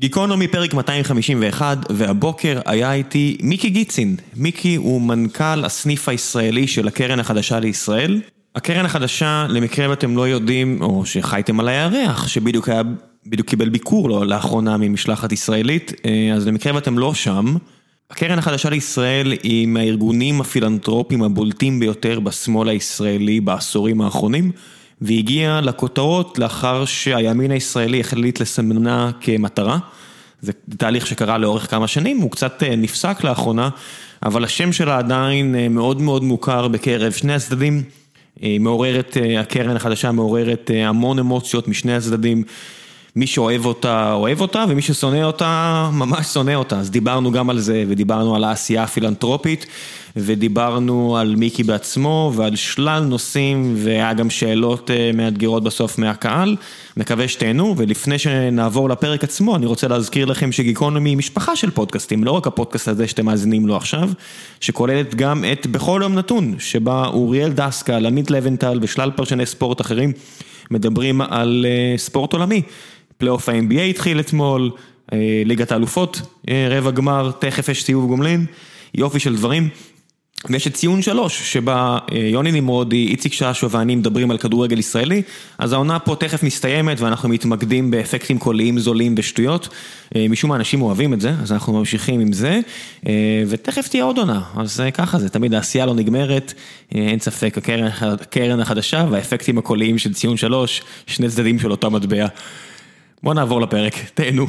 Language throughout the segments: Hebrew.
גיקונומי פרק 251, והבוקר היה איתי מיקי גיצין. מיקי הוא מנכ"ל הסניף הישראלי של הקרן החדשה לישראל. הקרן החדשה, למקרה ואתם לא יודעים, או שחייתם על הירח, שבדיוק היה, בדיוק קיבל ביקור לא, לאחרונה ממשלחת ישראלית, אז למקרה ואתם לא שם, הקרן החדשה לישראל היא מהארגונים הפילנטרופיים הבולטים ביותר בשמאל הישראלי בעשורים האחרונים. והגיע לכותרות לאחר שהימין הישראלי החליט לסמנה כמטרה. זה תהליך שקרה לאורך כמה שנים, הוא קצת נפסק לאחרונה, אבל השם שלה עדיין מאוד מאוד מוכר בקרב שני הצדדים. מעוררת, הקרן החדשה מעוררת המון אמוציות משני הצדדים. מי שאוהב אותה, אוהב אותה, ומי ששונא אותה, ממש שונא אותה. אז דיברנו גם על זה, ודיברנו על העשייה הפילנטרופית, ודיברנו על מיקי בעצמו, ועל שלל נושאים, והיה גם שאלות מאתגרות בסוף מהקהל. מקווה שתהנו, ולפני שנעבור לפרק עצמו, אני רוצה להזכיר לכם שגיקונומי היא משפחה של פודקאסטים, לא רק הפודקאסט הזה שאתם מאזינים לו עכשיו, שכוללת גם את בכל יום נתון, שבה אוריאל דסקל, עמית לבנטל ושלל פרשני ספורט אחרים, מדברים על ספורט עולמי. פלייאוף ה-NBA התחיל אתמול, ליגת האלופות, רבע גמר, תכף יש סיבוב גומלין, יופי של דברים. ויש את ציון שלוש, שבה יוני נמרודי, איציק ששו ואני מדברים על כדורגל ישראלי, אז העונה פה תכף מסתיימת ואנחנו מתמקדים באפקטים קוליים זולים ושטויות. משום מה אנשים אוהבים את זה, אז אנחנו ממשיכים עם זה, ותכף תהיה עוד עונה, אז ככה זה, תמיד העשייה לא נגמרת, אין ספק, הקרן החדשה והאפקטים הקוליים של ציון שלוש, שני צדדים של אותה מטבע. בואו נעבור לפרק, תהנו.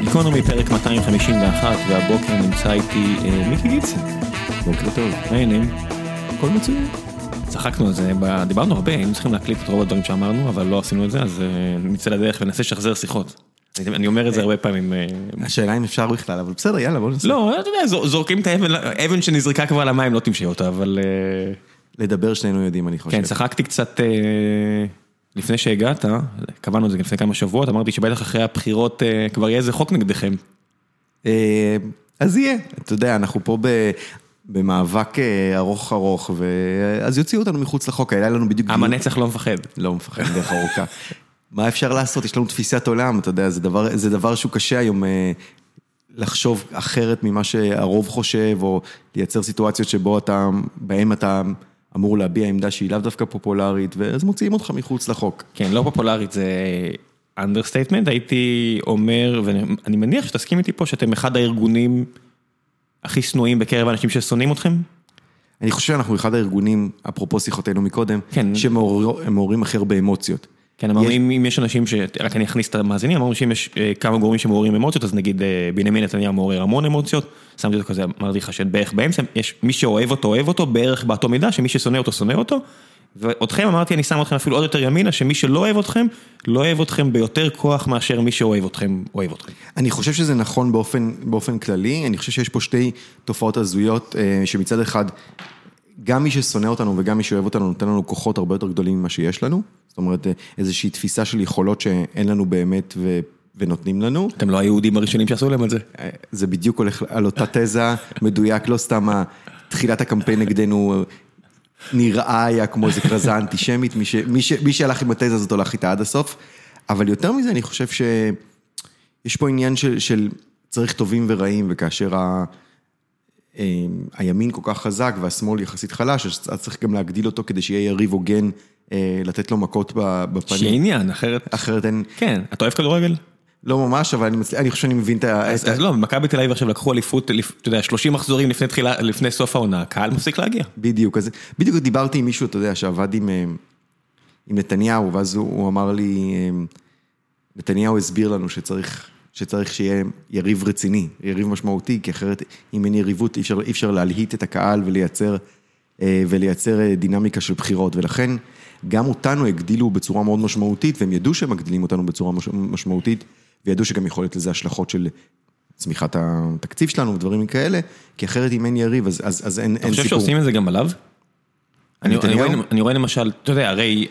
גיקונומי פרק 251, והבוקר נמצא איתי מיקי גיצן. בוקר טוב. מה העניינים? הכל מצוין. צחקנו על זה, דיברנו הרבה, היינו צריכים להקליט את רוב הדברים שאמרנו, אבל לא עשינו את זה, אז נצא לדרך וננסה לשחזר שיחות. אני אומר את זה הרבה פעמים. השאלה אם אפשר בכלל, אבל בסדר, יאללה, בוא ננסה. לא, אתה יודע, זורקים את האבן שנזרקה כבר למים, לא תמשה אותה, אבל... לדבר שנינו יודעים, אני חושב. כן, צחקתי קצת לפני שהגעת, קבענו את זה לפני כמה שבועות, אמרתי שבטח אחרי הבחירות כבר יהיה איזה חוק נגדכם. אז יהיה, אתה יודע, אנחנו פה במאבק ארוך ארוך, אז יוציאו אותנו מחוץ לחוק, היה לנו בדיוק... עם הנצח לא מפחד. לא מפחד, דרך ארוכה. מה אפשר לעשות? יש לנו תפיסת עולם, אתה יודע, זה דבר, זה דבר שהוא קשה היום לחשוב אחרת ממה שהרוב חושב, או לייצר סיטואציות שבו אתה, בהם אתה אמור להביע עמדה שהיא לאו דווקא פופולרית, ואז מוציאים אותך מחוץ לחוק. כן, לא פופולרית זה understatement, הייתי אומר, ואני מניח שתסכים איתי פה, שאתם אחד הארגונים הכי שנואים בקרב האנשים ששונאים אתכם? אני חושב שאנחנו אחד הארגונים, אפרופו שיחותינו מקודם, כן. שמעוררים הכי הרבה אמוציות. כן, אמרנו, אם יש אנשים ש... רק אני אכניס את המאזינים, אמרנו שאם יש כמה גורמים שמעוררים אמוציות, אז נגיד בנימין נתניהו מעורר המון אמוציות, שמתי אותו כזה, אמרתי לך שבערך באמצע, יש מי שאוהב אותו, אוהב אותו, בערך באותו מידה, שמי ששונא אותו, שונא אותו, ואותכם אמרתי, אני שם אתכם אפילו עוד יותר ימינה, שמי שלא אוהב אתכם, לא אוהב אתכם ביותר כוח מאשר מי שאוהב אתכם, אוהב אתכם. אני חושב שזה נכון באופן, באופן כללי, אני חושב שיש פה שתי תופעות הזויות, שמצד אחד, גם מי ששונא אותנו וגם מי שאוהב אותנו, נותן לנו כוחות הרבה יותר גדולים ממה שיש לנו. זאת אומרת, איזושהי תפיסה של יכולות שאין לנו באמת ו... ונותנים לנו. אתם לא היהודים הראשונים שעשו להם את זה. זה בדיוק הולך על אותה תזה, מדויק, לא סתם תחילת הקמפיין נגדנו נראה היה כמו איזה כרזה אנטישמית, מי, ש... מי, ש... מי שהלך עם התזה הזאת הולך איתה עד הסוף, אבל יותר מזה אני חושב שיש פה עניין של, של צריך טובים ורעים, וכאשר ה... הימין כל כך חזק והשמאל יחסית חלש, אז צריך גם להגדיל אותו כדי שיהיה יריב הוגן, לתת לו מכות בפנים. שיהיה עניין, אחרת... אחרת אין... כן, אתה אוהב כדורגל? לא ממש, אבל אני חושב שאני מבין את ה... אז לא, מכבי תל אביב עכשיו לקחו אליפות, אתה יודע, 30 מחזורים לפני סוף העונה, הקהל מפסיק להגיע. בדיוק, אז בדיוק דיברתי עם מישהו, אתה יודע, שעבד עם נתניהו, ואז הוא אמר לי, נתניהו הסביר לנו שצריך... שצריך שיהיה יריב רציני, יריב משמעותי, כי אחרת אם אין יריבות אי אפשר, אי אפשר להלהיט את הקהל ולייצר, ולייצר דינמיקה של בחירות, ולכן גם אותנו הגדילו בצורה מאוד משמעותית, והם ידעו שהם מגדילים אותנו בצורה משמעותית, וידעו שגם יכול להיות לזה השלכות של צמיחת התקציב שלנו ודברים כאלה, כי אחרת אם אין יריב אז, אז, אז אין, אין סיפור. אתה חושב שעושים את זה גם עליו? אני, אני, רואה, אני רואה למשל, אתה יודע, הרי...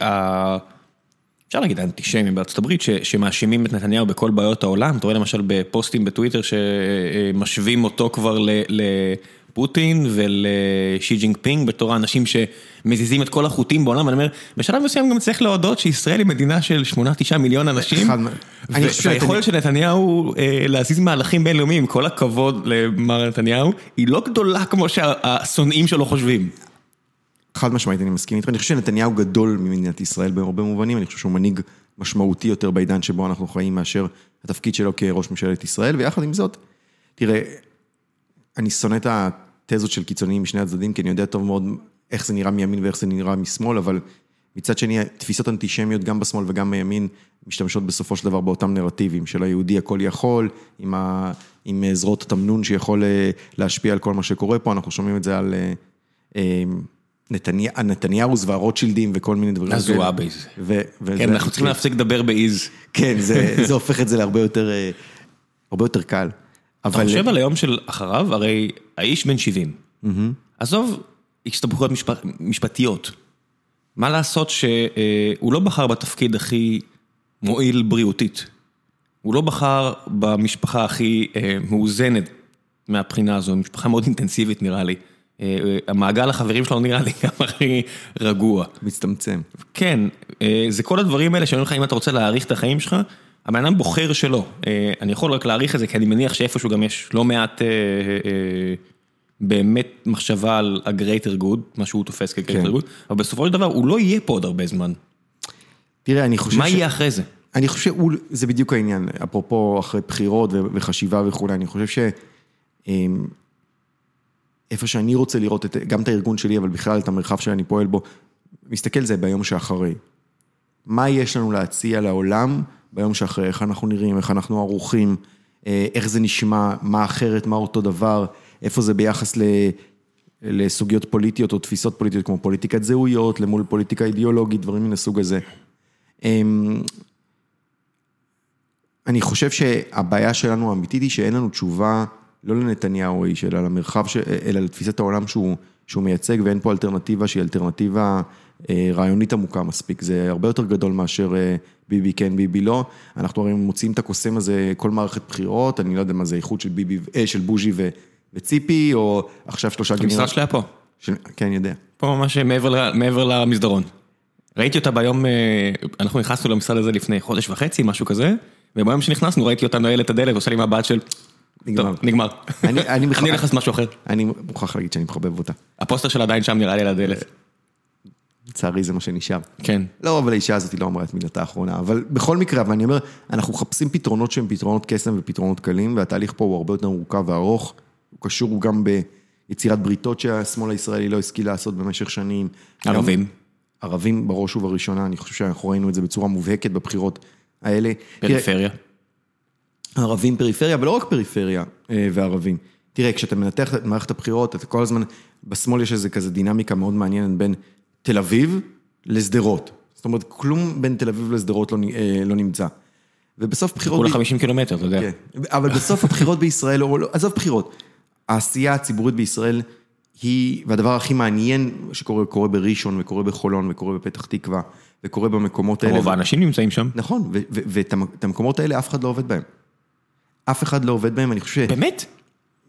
אפשר להגיד אנטישמים בארצות הברית שמאשימים את נתניהו בכל בעיות העולם, אתה רואה למשל בפוסטים בטוויטר שמשווים אותו כבר לפוטין ולשי ג'ינג פינג בתור האנשים שמזיזים את כל החוטים בעולם, ואני אומר, בשלב מסוים גם צריך להודות שישראל היא מדינה של 8-9 מיליון אנשים, אני והיכולת של נתניהו אה, להזיז מהלכים בינלאומיים, כל הכבוד למר נתניהו, היא לא גדולה כמו שהשונאים שלו חושבים. חד משמעית, אני מסכים איתך. אני חושב שנתניהו גדול ממדינת ישראל בהרבה מובנים, אני חושב שהוא מנהיג משמעותי יותר בעידן שבו אנחנו חיים מאשר התפקיד שלו כראש ממשלת ישראל, ויחד עם זאת, תראה, אני שונא את התזות של קיצוניים משני הצדדים, כי אני יודע טוב מאוד איך זה נראה מימין ואיך זה נראה משמאל, אבל מצד שני, תפיסות אנטישמיות גם בשמאל וגם בימין, משתמשות בסופו של דבר באותם נרטיבים של היהודי הכל יכול, עם, ה... עם זרועות התמנון שיכול אה, להשפיע על כל מה שקורה פה, אנחנו שומעים את זה על... אה, אה, נתניה, הנתניהוז והרוטשילדים וכל מיני דברים. הזועביז. ו- וזה- כן, אנחנו צריכים להפסיק לדבר באיז. כן, זה, זה הופך את זה להרבה יותר, אה, הרבה יותר קל. אתה אבל... חושב על היום של אחריו, הרי האיש בן 70. עזוב הסתבכויות משפ... משפטיות. מה לעשות שהוא לא בחר בתפקיד הכי מועיל בריאותית. הוא לא בחר במשפחה הכי אה, מאוזנת מהבחינה הזו, משפחה מאוד אינטנסיבית נראה לי. אה, אה, המעגל החברים שלו נראה לי גם הכי רגוע. מצטמצם. כן, אה, זה כל הדברים האלה שאומרים לך, אם אתה רוצה להעריך את החיים שלך, הבן אדם בוחר שלא. אני יכול רק להעריך את זה, כי אני מניח שאיפשהו גם יש לא מעט באמת מחשבה על ה-greater good, מה שהוא תופס כ-greater כן. good, אבל בסופו של דבר הוא לא יהיה פה עוד הרבה זמן. תראה, אני חושב מה. יהיה אחרי זה? אני חושב שזה בדיוק העניין, אפרופו אחרי בחירות וחשיבה וכולי, אני חושב ש... איפה שאני רוצה לראות את, גם את הארגון שלי, אבל בכלל את המרחב שאני פועל בו, מסתכל זה ביום שאחרי. מה יש לנו להציע לעולם ביום שאחרי, איך אנחנו נראים, איך אנחנו ערוכים, אה, איך זה נשמע, מה אחרת, מה אותו דבר, איפה זה ביחס ל... לסוגיות פוליטיות או תפיסות פוליטיות כמו פוליטיקת זהויות, למול פוליטיקה אידיאולוגית, דברים מן הסוג הזה. אמ, אני חושב שהבעיה שלנו האמיתית היא שאין לנו תשובה, לא לנתניהו האיש, אלא למרחב, ש... אלא לתפיסת העולם שהוא, שהוא מייצג, ואין פה אלטרנטיבה שהיא אלטרנטיבה אה, רעיונית עמוקה מספיק. זה הרבה יותר גדול מאשר אה, ביבי כן, ביבי לא. אנחנו הרי מוציאים את הקוסם הזה כל מערכת בחירות, אני לא יודע מה זה איחוד של, ביבי, אה, של בוז'י ו... וציפי, או עכשיו שלושה המשרד שלה פה, של... כן, אני יודע. פה ממש מעבר ל- מעבר למסדרון. ראיתי אותה ביום, אה, אנחנו נכנסנו למשרד הזה לפני חודש וחצי, משהו כזה, וביום שנכנסנו ראיתי אותה נועלת את הדלת ועושה לי מבט של, נגמר. נגמר. אני- הולך לעשות משהו אחר. אני מוכרח להגיד שאני מחבב אותה. הפוסטר שלה עדיין שם נראה לי על הדלת. לצערי זה מה שנשאר. כן. לא, אבל האישה הזאת לא אמרה את מילתה האחרונה, אבל בכל מקרה, אבל אני אומר, אנחנו מחפשים פתרונות שהם פתרונות קסם ופתרונות קלים, והתהליך פה הוא הרבה יותר מורכב וארוך, הוא קשור גם ביצירת בריתות שהשמאל הישראלי לא השכיל לעשות במשך שנים. ערבים. גם ערבים בראש ובראשונה, אני חושב שאנחנו ראינו את זה בצורה מובהקת בבחירות האלה. תראה, פריפריה. ערבים פריפריה, אבל לא רק פריפריה אה, וערבים. תראה, כשאתה מנתח את מערכת הבחירות, אתה כל הזמן, בשמאל יש איזה כזה דינמיקה מאוד מעניינת בין תל אביב לשדרות. זאת אומרת, כלום בין תל אביב לשדרות לא, אה, לא נמצא. ובסוף בחירות... כולה ב- 50 קילומטר, אתה יודע. כן, אבל בסוף הבחירות בישראל, או לא, עזוב בחירות, העשייה הציבורית בישראל היא, והדבר הכי מעניין שקורה, קורה בראשון וקורה בחולון וקורה בפתח תקווה וקורה במקומות האלה. רוב האנשים נמצאים שם. נכון, ואת המ- את המקומות האלה אף אחד לא עובד בהם. אף אחד לא עובד בהם, אני חושב באמת?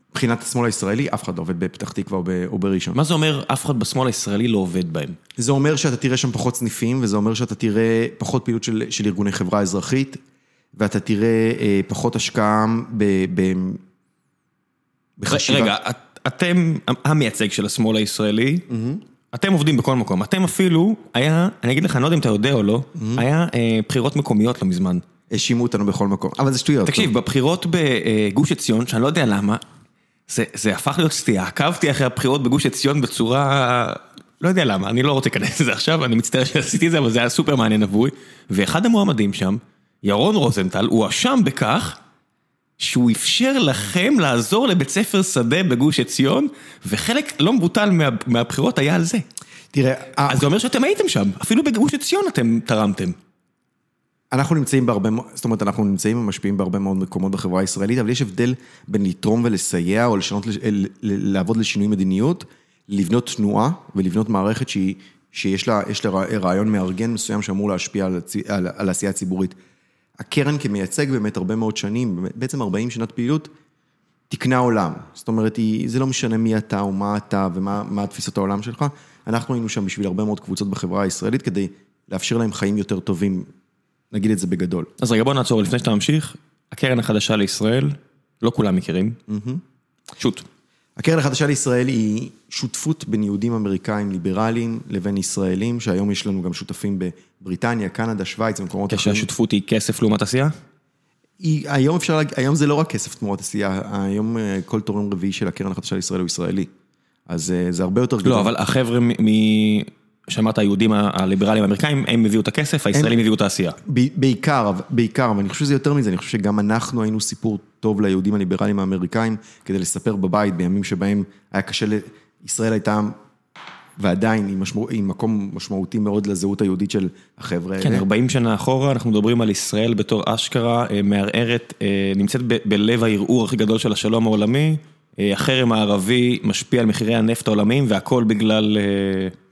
שמבחינת השמאל הישראלי, אף אחד לא עובד בפתח תקווה או ב- או בראשון. מה זה אומר אף אחד בשמאל הישראלי לא עובד בהם? זה אומר שאתה תראה שם פחות סניפים, וזה אומר שאתה תראה פחות פעילות של, של ארגוני חברה אזרחית, ואתה תראה אה, פחות השקעה ב, ב, בחשיבה. רגע, את- אתם המייצג של השמאל הישראלי, אתם עובדים בכל מקום, אתם אפילו, היה, אני אגיד לך, אני לא יודע אם אתה יודע או לא, היה אה, בחירות מקומיות לא מזמן. האשימו אותנו בכל מקום, אבל זה שטויות. תקשיב, בבחירות בגוש עציון, שאני לא יודע למה, זה, זה הפך להיות סטייה, עקבתי אחרי הבחירות בגוש עציון בצורה, לא יודע למה, אני לא רוצה להיכנס לזה עכשיו, אני מצטער שעשיתי את זה, אבל זה היה סופר מעניין עבורי, ואחד המועמדים שם, ירון רוזנטל, הואשם בכך שהוא אפשר לכם לעזור לבית ספר שדה בגוש עציון, וחלק לא מבוטל מה, מהבחירות היה על זה. תראה, אז זה אומר שאתם הייתם שם, אפילו בגוש עציון אתם תרמתם. אנחנו נמצאים בהרבה, מאוד- זאת אומרת, אנחנו נמצאים ומשפיעים בהרבה מאוד מקומות בחברה הישראלית, אבל יש הבדל בין לתרום ולסייע, או לשנות, לעבוד לשינוי מדיניות, לבנות תנועה ולבנות מערכת שהיא, שיש לה, לה רע- רעיון מארגן מסוים שאמור להשפיע על, על, על העשייה הציבורית. הקרן כמייצג באמת הרבה מאוד שנים, בעצם 40 שנת פעילות, תיקנה עולם. זאת אומרת, היא, זה לא משנה מי אתה או מה אתה ומה מה תפיסות העולם שלך. אנחנו היינו שם בשביל הרבה מאוד קבוצות בחברה הישראלית כדי לאפשר להם חיים יותר טובים, נגיד את זה בגדול. אז רגע בוא נעצור לפני שאתה ממשיך, הקרן החדשה לישראל, לא כולם מכירים. שוט. הקרן החדשה לישראל היא שותפות בין יהודים אמריקאים ליברליים לבין ישראלים, שהיום יש לנו גם שותפים בבריטניה, קנדה, שווייץ ומקומות אחרים. כשהשותפות היא כסף לעומת עשייה? היא, היום אפשר היום זה לא רק כסף תמורת עשייה, היום אה, כל תורם רביעי של הקרן החדשה לישראל הוא ישראלי. אז אה, זה הרבה יותר גדול. לא, אבל החבר'ה. מ- שאמרת, היהודים הליברליים האמריקאים, הם הביאו את הכסף, הישראלים הביאו את העשייה. בעיקר, בעיקר, אבל אני חושב שזה יותר מזה, אני חושב שגם אנחנו היינו סיפור טוב ליהודים הליברליים האמריקאים, כדי לספר בבית בימים שבהם היה קשה, ל- ישראל הייתה, ועדיין, עם, משמע, עם מקום משמעותי מאוד לזהות היהודית של החבר'ה כן, האלה. 40 שנה אחורה, אנחנו מדברים על ישראל בתור אשכרה אה, מערערת, אה, נמצאת בלב הערעור הכי גדול של השלום העולמי. אה, החרם הערבי משפיע על מחירי הנפט העולמיים, והכל בגלל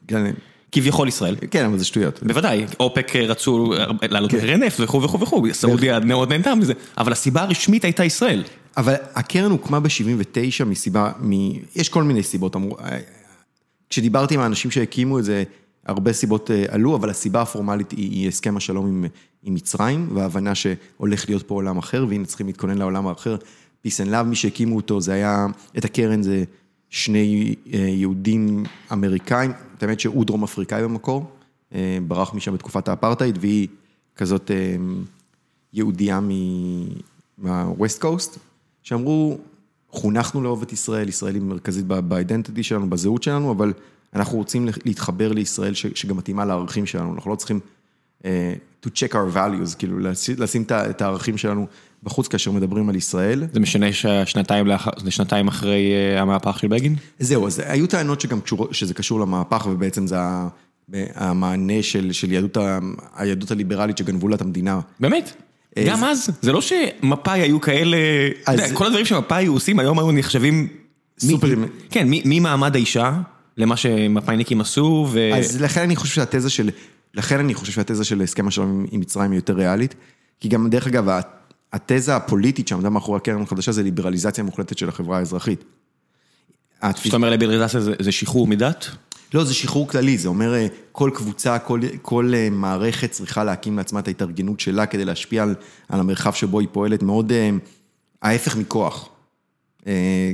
כן, כביכול ישראל. כן, אבל זה שטויות. בוודאי, אופק רצו להעלות מחירי נפט וכו' וכו' וכו', סעודיה מאוד נהנתה מזה, אבל הסיבה הרשמית הייתה ישראל. אבל הקרן הוקמה ב-79 מסיבה, מ... יש כל מיני סיבות. אמרו... כשדיברתי עם האנשים שהקימו את זה, הרבה סיבות אה, עלו, אבל הסיבה הפורמלית היא, היא הסכם השלום עם, עם מצרים, וההבנה שהולך להיות פה עולם אחר, והנה צריכים להתכונן לעולם האחר. Peace and Love, מי שהקימו אותו, זה היה, את הקרן זה שני אה, יהודים אמריקאים, את האמת שהוא דרום אפריקאי במקור, אה, ברח משם בתקופת האפרטהייד, והיא כזאת אה, יהודייה מה-West Coast, שאמרו, חונכנו לאהוב את ישראל, ישראל היא מרכזית באידנטיטי שלנו, בזהות שלנו, אבל אנחנו רוצים להתחבר לישראל שגם מתאימה לערכים שלנו, אנחנו לא צריכים to check our values, כאילו לשים, את הערכים שלנו בחוץ כאשר מדברים על ישראל. זה משנה שהשנתיים לאחר, זה שנתיים אחרי אה, המהפך של בגין? זהו, אז היו טענות שגם קשור, שזה קשור למהפך, ובעצם זה המענה של, של יהדות, ה- היהדות הליברלית שגנבו לה את המדינה. באמת? אה, גם אז, זה לא שמפא"י היו כאלה, אז- כל הדברים שמפא"י היו עושים היום היו נחשבים... מ- סופרים. כן, מ- ממעמד האישה למה שמפא"יניקים עשו, ו... אז לכן אני חושב שהתזה של, לכן אני חושב שהתזה של הסכם השלום עם- מצרים היא יותר ריאלית, כי גם דרך אגב, התזה הפוליטית שעמדה מאחורי הקרן החדשה זה ליברליזציה מוחלטת של החברה האזרחית. התפיס- כשאתה אומר ליברליזציה זה, שחרור מדת? לא, זה שחרור כללי, זה אומר אה, כל קבוצה, כל, כל אה, מערכת צריכה להקים לעצמה את ההתארגנות שלה כדי להשפיע על, על המרחב שבו היא פועלת, מאוד אה, ההפך מכוח.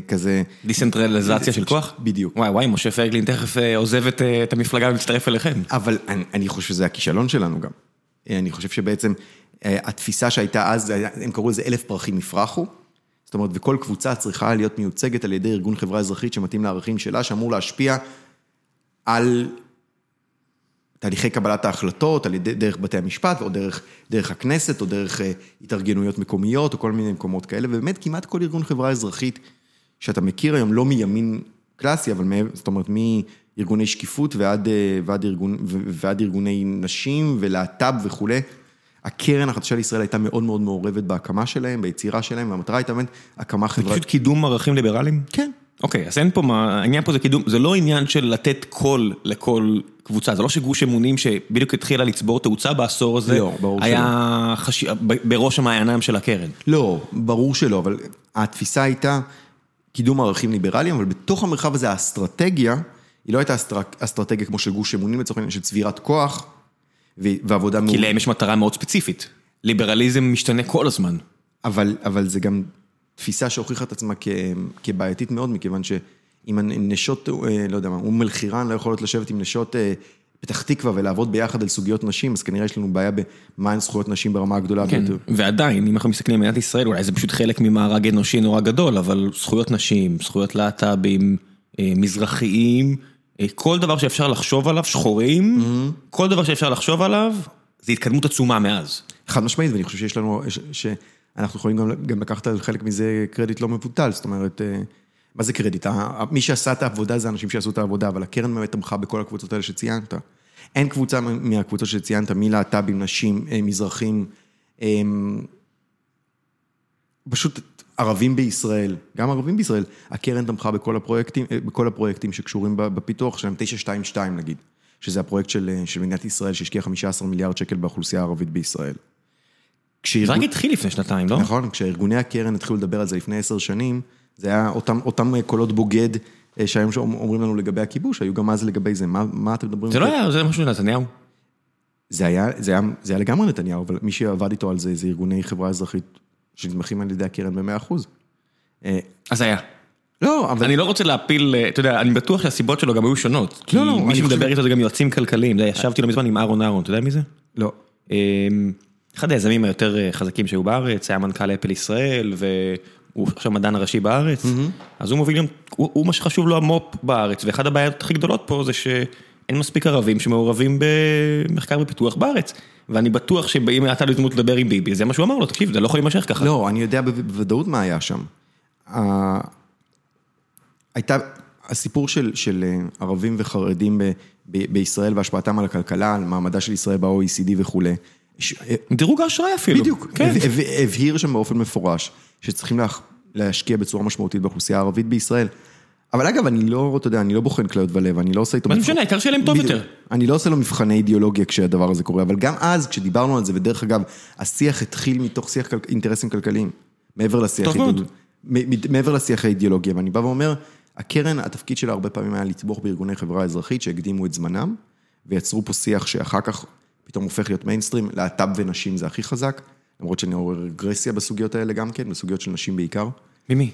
כזה, דיסנטרליזציה של כוח? בדיוק. וואי וואי, משה פייגלין תכף עוזב את, את המפלגה ומצטרף אליכם. אבל אני, אני חושב שזה הכישלון שלנו גם. אני חושב שבעצם התפיסה שהייתה אז, הם קראו לזה אלף פרחים יפרחו. זאת אומרת, וכל קבוצה צריכה להיות מיוצגת על ידי ארגון חברה אזרחית שמתאים לערכים שלה, שאמור להשפיע על תהליכי קבלת ההחלטות, על ידי, דרך בתי המשפט, או דרך, דרך הכנסת, או דרך אה, התארגנויות מקומיות, או כל מיני מקומות כאלה, ובאמת כמעט כל ארגון חברה אזרחית שאתה מכיר היום, לא מימין קלאסי, אבל מעבר, זאת אומרת, מארגוני שקיפות ועד, אה, ועד, ארגון, ועד ארגוני נשים ולהט"ב וכולי, הקרן החדשה לישראל הייתה מאוד מאוד מעורבת בהקמה שלהם, ביצירה שלהם, והמטרה הייתה באמת הקמה חברתית. פשוט קידום ערכים ליברליים? כן. אוקיי, אז אין פה מה, העניין פה זה קידום, זה לא עניין של לתת קול לכל קבוצה, זה לא שגוש אמונים שבדיוק התחילה לצבור תאוצה בעשור הזה, לא, ברור היה חש... ב- בראש המעייניים של הקרן. לא, ברור שלא, אבל התפיסה הייתה קידום ערכים ליברליים, אבל בתוך המרחב הזה האסטרטגיה, היא לא הייתה אסטר... אסטרטגיה כמו של גוש אמונים לצורך העניין, של צבירת כוח. ועבודה כי. להם יש מטרה מאוד ספציפית. ליברליזם משתנה כל הזמן. אבל, אבל זה גם תפיסה שהוכיחה את עצמה כ... כבעייתית מאוד, מכיוון שאם הנשות, אה, לא יודע מה, אום אל-חיראן לא יכולות לשבת עם נשות אה, פתח תקווה ולעבוד ביחד על סוגיות נשים, אז כנראה יש לנו בעיה במהן זכויות נשים ברמה הגדולה כן, ביותר. ועדיין, אם אנחנו מסתכלים על מדינת ישראל, אולי זה פשוט חלק ממארג אנושי נורא גדול, אבל זכויות נשים, זכויות להט"בים, אה, מזרחיים, כל דבר שאפשר לחשוב עליו, שחורים, כל דבר שאפשר לחשוב עליו, זה התקדמות עצומה מאז. חד משמעית, ואני חושב שיש לנו, ש- שאנחנו יכולים גם, גם לקחת על חלק מזה קרדיט לא מבוטל, זאת אומרת, אה, מה זה קרדיט? מי שעשה את העבודה זה אנשים שעשו את העבודה, אבל הקרן באמת תמכה בכל הקבוצות האלה שציינת. אין קבוצה מהקבוצות שציינת, מלהט"בים, נשים, אה, מזרחים, אה, פשוט ערבים בישראל, גם ערבים בישראל, הקרן תמכה בכל הפרויקטים, אה, בכל הפרויקטים שקשורים בפיתוח שלהם, 922 נגיד, שזה הפרויקט של, אה, של מדינת ישראל שהשקיע 15 מיליארד שקל באוכלוסייה הערבית בישראל. כשארגון- רק התחיל לפני שנתיים, לא? נכון, כשארגוני הקרן התחילו לדבר על זה לפני עשר שנים, זה היה אותם, אותם קולות בוגד אה, שהיום אומרים לנו לגבי הכיבוש, היו גם אז לגבי זה, מה, מה אתם מדברים? זה לא היה, זה משהו נתניהו. זה היה, זה, היה, זה היה לגמרי נתניהו, אבל מי שעבד איתו על זה, זה ארגוני חברה אזרחית שנתמכים על ידי הקרן במאה אחוז. אה, אז היה. לא, אבל... אני לא רוצה להפיל, אה, אתה יודע, אני בטוח שהסיבות שלו גם היו שונות. כי לא, לא, מי שמדבר חושב- איתו זה גם יועצים כלכליים. אתה ישבתי לא מזמן עם אהרון אהרון, אתה יודע מי זה? לא. אמ, אחד היזמים היותר אה, חזקים שהיו בארץ, היה מנכ"ל אפל ישראל, והוא עכשיו מדען הראשי בארץ, אז הוא מוביל גם, הוא הוא מה שחשוב לו המו"פ בארץ, ואחת הבעיות הכי גדולות פה זה שאין מספיק ערבים שמעורבים במחקר ופיתוח בארץ. ואני בטוח שאם הייתה לו הזדמנות לדבר עם ביבי, זה מה שהוא אמר לו, תקשיב, זה לא יכול להימשך ככה. לא, אני יודע בו- בוודאות מה היה שם. הייתה, הסיפור של, של אה, ערבים וחרדים ב, ב, בישראל והשפעתם על הכלכלה, על מעמדה של ישראל ב-OECD וכולי. ש- אה, דירוג האשראי אפילו. בדיוק, כן. הב- הבהיר שם באופן מפורש שצריכים לה- להשקיע בצורה משמעותית באוכלוסייה הערבית בישראל. אבל אגב, אני לא, אתה יודע, אני לא בוחן כליות ולב, אני לא עושה איתו... מה זה משנה, העיקר שיהיה להם טוב. יותר. אני לא עושה לו מבחני אידיאולוגיה כשהדבר הזה קורה, אבל גם אז, כשדיברנו על זה, ודרך אגב, השיח התחיל מתוך שיח כל- אינטרסים כלכליים, מעבר לשיח מ- מעבר לשיח האידיאולוגיה, ואני בא ואומר, הקרן, התפקיד שלה הרבה פעמים היה לתמוך בארגוני חברה אזרחית שהקדימו את זמנם, ויצרו פה שיח שאחר כך פתאום הופך להיות מיינסטרים, להט"ב ונשים זה הכי חזק, למרות שאני רואה רגרסיה בסוגיות האלה גם כן, בסוגיות של נשים בעיקר. ממי?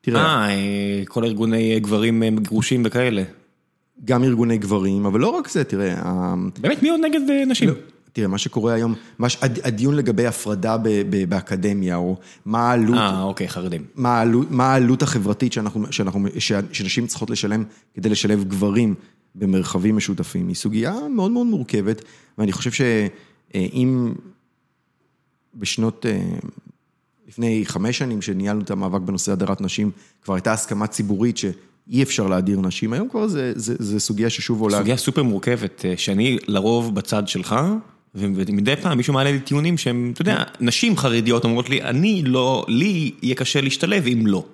תראה, אה, אה, כל ארגוני גברים אה, גרושים וכאלה. גם ארגוני גברים, אבל לא רק זה, תראה, באמת, מי עוד נגד אה, נשים? תראה, מה שקורה היום, מה, ש- הד- הדיון לגבי הפרדה ב, ב, באקדמיה, או מה העלות, אה, אוקיי, חרדים. מה העלות, מה העלות החברתית שאנחנו, שאנחנו, ש- שנשים צריכות לשלם כדי לשלב גברים במרחבים משותפים, היא סוגיה מאוד מאוד מורכבת, ואני חושב שאם בשנות, לפני חמש שנים שניהלנו את המאבק בנושא הדרת נשים, כבר הייתה הסכמה ציבורית שאי אפשר להדיר נשים, היום כבר זה, זה, זה סוגיה ששוב עולה. סוגיה סופר מורכבת, אה, שאני לרוב בצד שלך, ומדי פעם מישהו מעלה לי טיעונים שהם, אתה יודע, נשים חרדיות אומרות לי, אני לא, לי יהיה קשה להשתלב אם לא.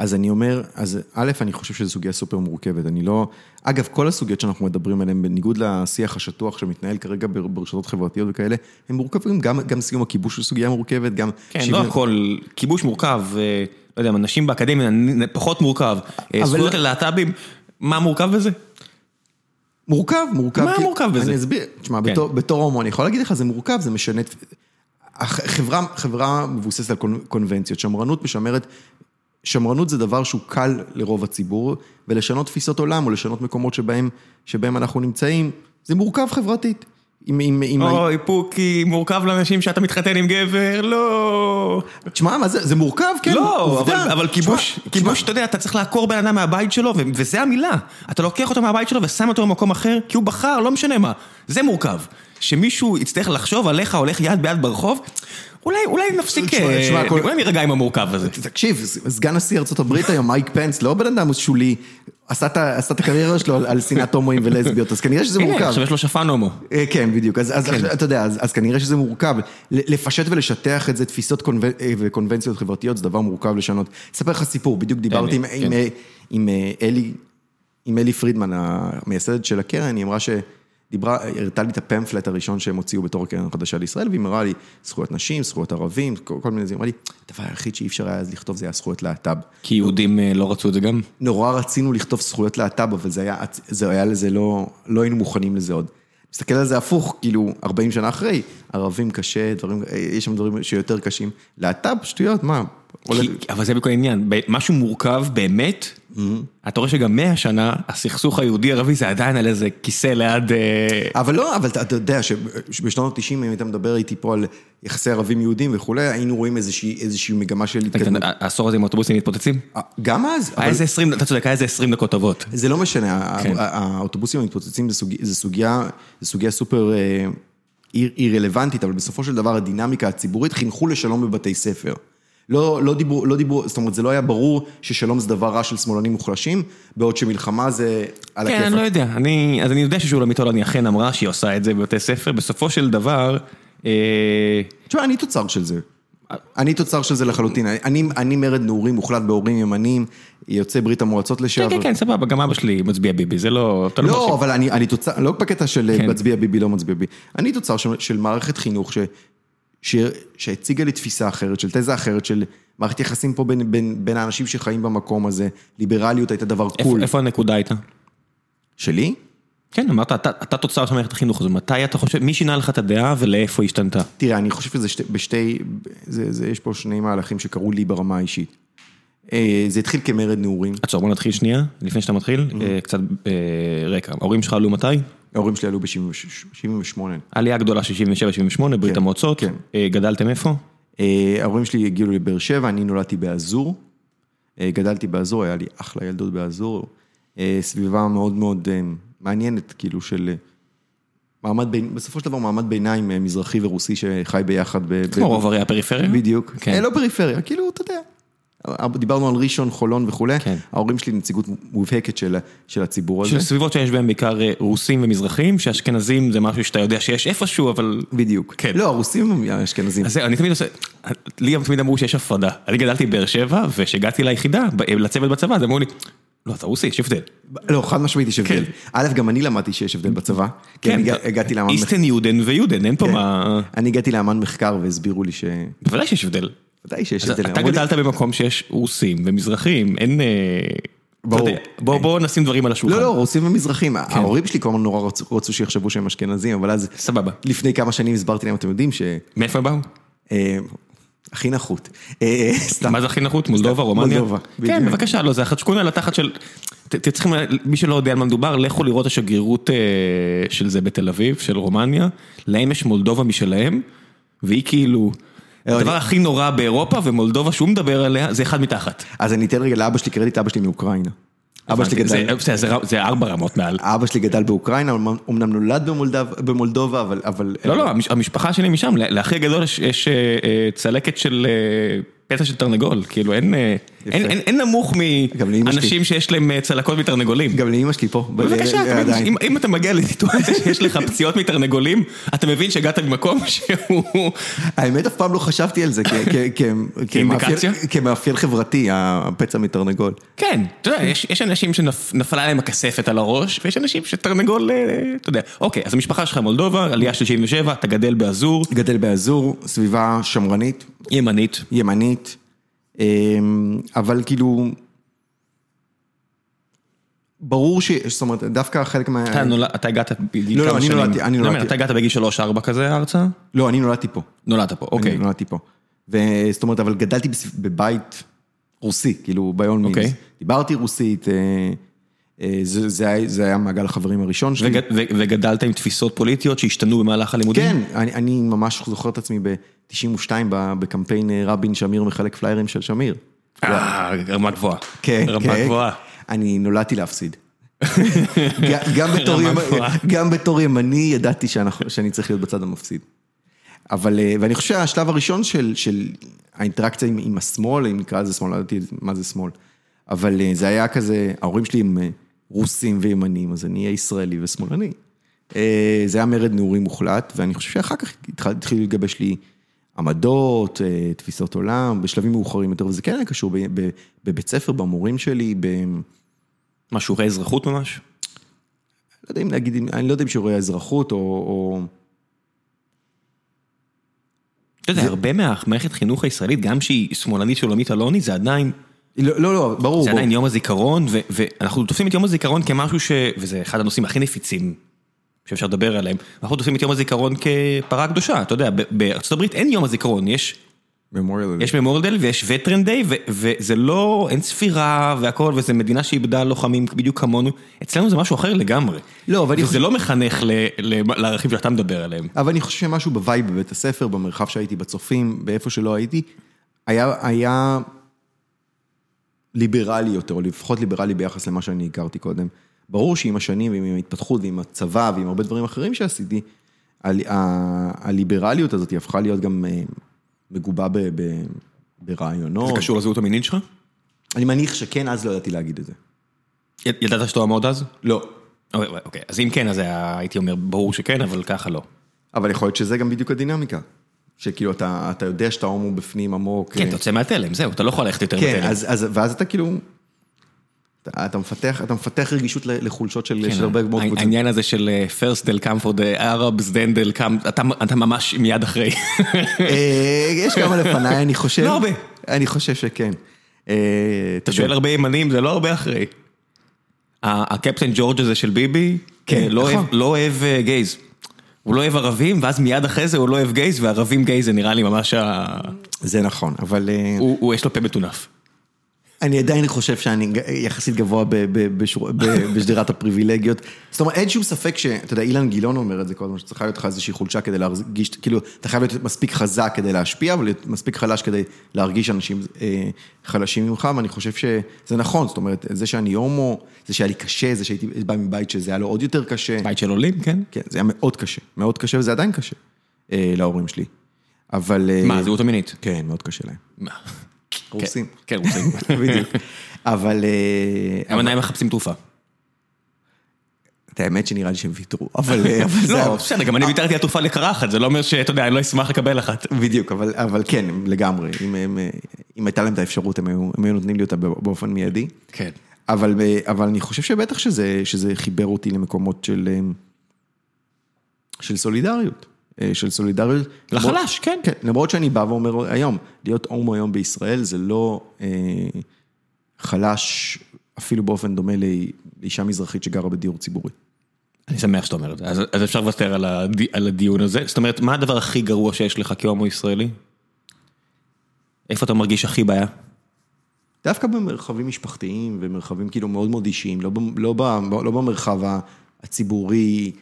אז אני אומר, אז א', אני חושב שזו סוגיה סופר מורכבת, אני לא... אגב, כל הסוגיות שאנחנו מדברים עליהן, בניגוד לשיח השטוח שמתנהל כרגע בר- ברשתות חברתיות וכאלה, הם מורכבים, גם, גם סיום הכיבוש הוא סוגיה מורכבת, גם... כן, שוויון- לא הכל, כיבוש מורכב, אה, לא יודע, נשים באקדמיה פחות מורכב, אה, אבל- זכויות ללהט"בים, מה מורכב בזה? מורכב, מורכב. מה כי- מורכב בזה? אני אסביר, תשמע, כן. בתור, בתור הומו, אני יכול להגיד לך, זה מורכב, זה משנה... את- הח- חברה, מבוססת על קונ- קונבנציות, שמרנות משמרת... שמרנות זה דבר שהוא קל לרוב הציבור, ולשנות תפיסות עולם או לשנות מקומות שבהם, שבהם אנחנו נמצאים, זה מורכב חברתית. עם, עם, עם, אוי, פוקי, מורכב לאנשים שאתה מתחתן עם גבר, לא. תשמע, מה זה, זה מורכב, כן, לא, עובדה. אבל, אבל כיבוש, תשמע, כיבוש, תשמע, אתה יודע, אתה צריך לעקור בן אדם מהבית שלו, ו- וזה המילה. אתה לוקח אותו מהבית שלו ושם אותו במקום אחר, כי הוא בחר, לא משנה מה. זה מורכב. שמישהו יצטרך לחשוב עליך, הולך יד ביד ברחוב, אולי, אולי נפסיק, תשמע, אה, אולי נירגע עם המורכב הזה. תקשיב, סגן נשיא ארה"ב היום, מייק פנס, לא בן אדם שולי, עשה את הקריירה שלו על- שנאת הומואים ולסביות, אז כנראה שזה הנה, מורכב. עכשיו יש לו שפן הומו. אה, כן, בדיוק, אז, כן. אתה יודע, אז, כנראה שזה מורכב. לפשט ולשטח את זה, תפיסות. אה, וקונבנציות חברתיות, זה דבר מורכב לשנות. אספר לך סיפור, בדיוק דיברתי עם, כן. עם, אלי, פרידמן, המייסדת של הקרן, היא אמרה שדיברה, הראתה לי את הפמפלט הראשון שהם הוציאו בתור הקרן החדשה לישראל, והיא אמרה לי, זכויות נשים, זכויות ערבים, כל, כל מיני זה, היא אמרה לי, הדבר היחיד שאי אפשר היה אז לכתוב זה היה זכויות להט"ב. כי יהודים אה, לא רצו את זה גם. נורא רצינו לכתוב זכויות להט"ב, אבל זה היה, זה היה לזה לא, לא היינו מוכנים לזה עוד. מסתכל על זה הפוך, כאילו, 40 שנה אחרי, ערבים קשה, דברים, יש שם דברים שיותר קשים. להט"ב, שטויות, מה? אבל זה בכל העניין, ב- משהו מורכב באמת, אתה רואה שגם מאה שנה, הסכסוך היהודי-ערבי זה עדיין על איזה כיסא ליד... אה, אבל לא, אבל אתה יודע שבשנות ה-90, אם היית מדבר איתי פה על יחסי ערבים יהודים וכולי, היינו רואים איזושהי, מגמה של התקדמות. העשור הזה עם האוטובוסים מתפוצצים? גם אז, היה איזה 20, אתה צודק, היה איזה 20 דקות טובות. זה לא משנה, כן. הא- האוטובוסים המתפוצצים זה סוגיה, סופר אה, אי אי רלוונטית, אבל בסופו של דבר הדינמיקה הציבורית חינכו לשלום בבתי ספר. לא, לא דיברו, לא דיברו, זאת אומרת, זה לא היה ברור ששלום זה דבר רע של שמאלנים מוחלשים, בעוד שמלחמה זה על כן, הכיפאק. אני לא יודע, אני, אז אני יודע ששולמית הולנד אכן אמרה שהיא עושה את זה בבתי ספר, בסופו של דבר, אה, תשמע, אני תוצר של זה. אני תוצר של זה לחלוטין. אני, אני מרד נעורים מוחלט בהורים ימניים, יוצא ברית המועצות כן, לשעבר. כן, כן, סבבה, גם אבא שלי מצביע ביבי, זה לא, לא לא. אבל אני, אני תוצר, לא בקטע של כן. מצביע ביבי, לא מצביע ביבי. אני תוצר של, של מערכת חינוך ש, שהציגה לי תפיסה אחרת, של תזה אחרת, של מערכת יחסים פה בין, בין, בין האנשים שחיים במקום הזה, ליברליות הייתה דבר איפה, קול. איפה הנקודה הייתה? שלי? כן, אמרת, אתה, אתה תוצר של מערכת החינוך הזו, מתי אתה חושב, מי שינה לך את הדעה ולאיפה היא השתנתה? תראה, אני חושב שזה שתי, בשתי, זה, זה, יש פה שני מהלכים שקרו לי ברמה האישית. אה, זה התחיל כמרד נעורים, עצור, בוא נתחיל שנייה, לפני שאתה מתחיל, אה, קצת אה, רקע. ההורים שלך עלו מתי? ההורים שלי עלו ב-78. עלייה גדולה של 77-78, ברית כן, המועצות. כן. אה, גדלתם איפה? אה, ההורים שלי הגיעו לבאר שבע, אני נולדתי באזור. אה, גדלתי באזור, היה לי אחלה ילדות באזור. סביבה מאוד מאוד מעניינת, כאילו של מעמד בין, בסופו של דבר מעמד ביניים מזרחי ורוסי שחי ביחד. כמו רוב ערי הפריפריה? בדיוק. כן. לא פריפריה, כאילו, אתה יודע. דיברנו על ראשון, חולון וכולי. כן. ההורים שלי נציגות מובהקת של, של הציבור הזה. של סביבות שיש בהן בעיקר אה, רוסים ומזרחים, שאשכנזים זה משהו שאתה יודע שיש איפשהו, אבל... בדיוק. כן. לא, הרוסים הם האשכנזים. אז אני תמיד עושה, לי תמיד אמרו שיש הפרדה. אני גדלתי בבאר שבע, וכשהגעתי ליחידה, לצוות בצבא, אז אמרו לי, לא, אתה רוסי, יש הבדל. לא, חד משמעית יש הבדל. כן. א', גם אני למדתי שיש הבדל בצבא. הגע- הגעתי לאמן מחקר. איסטן יודן ויודן, אין פה כן. מה... אני הגעתי לאמן מחקר והסבירו לי ש... בוודאי שיש הבדל. ודאי שיש אז הבדל. אתה גדלת במקום שיש רוסים ומזרחים, אין... אה, ברור. אתה יודע, בוא בוא נשים דברים על השולחן. לא, לא, רוסים ומזרחים. ההורים שלי כל הזמן נורא רצו- רצו שיחשבו שהם אשכנזים, אבל אז סבבה. לפני כמה שנים הסברתי להם, אתם יודעים ש... מאיפה הם באו? אה, הכי נחות. אה. מה זה הכי נחות? מולדובה, רומניה? מולדובה, כן. בבקשה, לא, זה החדשקונה על התחת של... אתם צריכים, מי שלא יודע על מה מדובר, לכו לראות את השגרירות של זה בתל אביב, של רומניה. להם יש מולדובה משלהם, והיא כאילו... הדבר הכי נורא באירופה, ומולדובה שהוא מדבר עליה, זה אחד מתחת. אז אני אתן רגע לאבא שלי קרדיט, אבא שלי מאוקראינה. אבא שלי גדל... זה- ארבע רמות מעל. אבא שלי גדל באוקראינה, אמנם נולד במולדובה, אבל... אבל לא, לא, המש- המשפחה שלי משם, לאחי הגדול יש- יש אה, אה, צלקת של אה, פצע של תרנגול, כאילו אין אה, אין- נמוך. מאנשים שיש להם אה, צלקות מתרנגולים. גם לאמא שלי פה. בבקשה, עדיין. אם- אתה מגיע לסיטואציה שיש לך פציעות מתרנגולים, אתה מבין שהגעת ממקום שהוא... האמת, אף פעם לא חשבתי על זה? כמאפיין- חברתי, הפצע מתרנגול. כן, אתה יודע, יש, אנשים שנפלה להם הכספת על הראש, ויש אנשים שתרנגול, אה, אתה יודע. אוקיי, אז המשפחה שלך מולדובה, עלייה של 77, אתה גדל באזור, גדל באזור, סביבה שמרנית, ימנית. ימנית, אבל כאילו... ברור ש... זאת אומרת, דווקא חלק מה... אתה נולד, אתה הגעת בגיל לא, לא, כמה אני שנים? נולדתי, אני לא, נולדתי. אתה הגעת בגיל 3-4 כזה ארצה? לא, אני נולדתי פה. נולדת פה, אוקיי. אני נולדתי פה. וזאת אומרת, אבל גדלתי בבית רוסי, כאילו ביון אוקיי. מינס. דיברתי רוסית, אה, אה, זה- זה היה- זה היה מעגל החברים הראשון שלי. וג- ו- וגדלת עם תפיסות פוליטיות שהשתנו במהלך הלימודים? כן, אני, אני ממש זוכר את עצמי ב-92 בקמפיין אה, רבין שמיר מחלק פליירים של שמיר. אה, רמה גבוהה. כן, רמה כן. גבוהה. אני נולדתי להפסיד. גם בתור רמה ימני ידעתי שאני צריך להיות בצד המפסיד. אבל, אה, ואני חושב שהשלב הראשון של, של האינטראקציה עם, עם השמאל, אם נקרא לזה שמאל, לא ידעתי מה זה שמאל, אבל אה, זה היה כזה, ההורים שלי הם רוסים וימנים, אז אני אהיה ישראלי ושמאלני. זה היה מרד נעורים מוחלט, ואני חושב שאחר כך התחילו להתגבש לי עמדות, אה, תפיסות עולם, בשלבים מאוחרים יותר, וזה כן היה קשור בבית ספר, במורים שלי, ב... מה, שיעורי אזרחות ממש? לא יודע אם להגיד, אני לא יודע אם שיעורי האזרחות או... או... אתה יודע, הרבה מהמערכת חינוך הישראלית, גם שהיא שמאלנית שולמית אלוני, זה עדיין, לא, לא, לא, ברור. זה. עדיין יום הזיכרון, ואנחנו תופסים את יום הזיכרון כמשהו ש... וזה אחד הנושאים הכי נפיצים שאפשר לדבר עליהם. אנחנו תופסים את יום הזיכרון כפרה קדושה, אתה יודע, ב- בארצות הברית אין יום הזיכרון, יש... Memorial יש Memorial ויש Veteran Day, וזה לא, אין ספירה והכל, וזו מדינה שאיבדה לוחמים בדיוק כמונו. אצלנו זה משהו אחר לגמרי. לא, אבל אני וזה חושב- לא מחנך לערכים שאתה מדבר עליהם. אבל אני חושב שמשהו ב vibe בבית הספר, במרחב שהייתי, בצופים, באיפה שלא הייתי, היה, היה ליברלי יותר, או לפחות ליברלי ביחס למה שאני הכרתי קודם. ברור שעם השנים ועם ההתפתחות ועם הצבא ועם הרבה דברים אחרים שעשיתי, הליברליות הזאת הפכה להיות גם אה, מגובה ברעיונות. זה קשור לזהות המינית שלך? אני מניח שכן, אז לא ידעתי להגיד את זה. ידעת שאתה הומו אז? לא. אוקיי, אוקיי, אז אם כן, אז הייתי אומר, ברור שכן, אבל ככה לא. אבל יכול להיות שזה גם בדיוק הדינמיקה. שכאילו אתה, אתה יודע שאתה הומו בפנים עמוק. כן, אתה יוצא מהתלם, זהו, אתה לא יכול ללכת יותר כן. אז, אז, ואז אתה כאילו, אתה, מפתח, אתה מפתח רגישות לחולשות של, כן, של הרבה מאוד קבוצות. העניין הזה של אה, first they'll come for the Arabs, then they'll come, אתה- אתה ממש מיד אחרי. אה, יש כמה לפניי, אני חושב. לא הרבה, אני חושב שכן. אה, אתה שואל הרבה ימנים, זה לא הרבה אחרי. הקפטן ג'ורג' הזה של ביבי, כן, לא נכון. אוהב- לא אוהב אה, גייז. הוא לא אוהב ערבים, ואז מיד אחרי זה הוא לא אוהב גייז, וערבים גייז זה נראה לי ממש ה... זה נכון, אבל הוא, הוא יש לו פה מטונף. אני עדיין חושב שאני יחסית גבוה בשדרת הפריבילגיות. זאת אומרת, אין שום ספק ש... אתה יודע, אילן גילאון אומר את זה כל הזמן, שצריכה להיות לך איזושהי חולשה כדי להרגיש, כאילו, אתה חייב להיות מספיק חזק כדי להשפיע, אבל להיות מספיק חלש כדי להרגיש אנשים אה, חלשים ממך, ואני חושב שזה נכון, זאת אומרת, זה שאני הומו, זה שהיה לי קשה, זה שהייתי בא מבית שזה היה לו עוד יותר קשה. בית של עולים, כן? כן, זה היה מאוד קשה, מאוד קשה, וזה עדיין קשה אה, להורים שלי. אבל... אה, מה, זהות המינית? כן, מאוד קשה להם. רוסים. כן, רוסים. בדיוק. אבל... אה, הם עדיין מחפשים תרופה. את האמת שנראה לי שהם ויתרו, אבל אה. לא, בסדר, גם אני ויתרתי על תרופה לקרחת, זה לא אומר שאתה יודע, אני לא אשמח לקבל אחת. בדיוק, אבל, כן, לגמרי. אם, אה, הייתה להם את האפשרות, הם היו, נותנים לי אותה באופן מיידי. כן. אבל, אה, אבל אני חושב שבטח שזה, שזה חיבר אותי למקומות של, אה, של סולידריות. אה, של סולידריות. לחלש, כן. כן, למרות שאני בא ואומר היום, להיות הומו היום בישראל זה לא אה, חלש אפילו באופן דומה לאי- לאישה מזרחית שגרה בדיור ציבורי. אני שמח שאתה אומר את זה, אז, אז אפשר לוותר על, הדי, על הדיון הזה. זאת אומרת, מה הדבר הכי גרוע שיש לך כהומו ישראלי? איפה אתה מרגיש הכי בעיה? דווקא במרחבים משפחתיים ומרחבים כאילו מאוד מאוד אישיים, לא, לא, ב- לא במרחב הציבורי,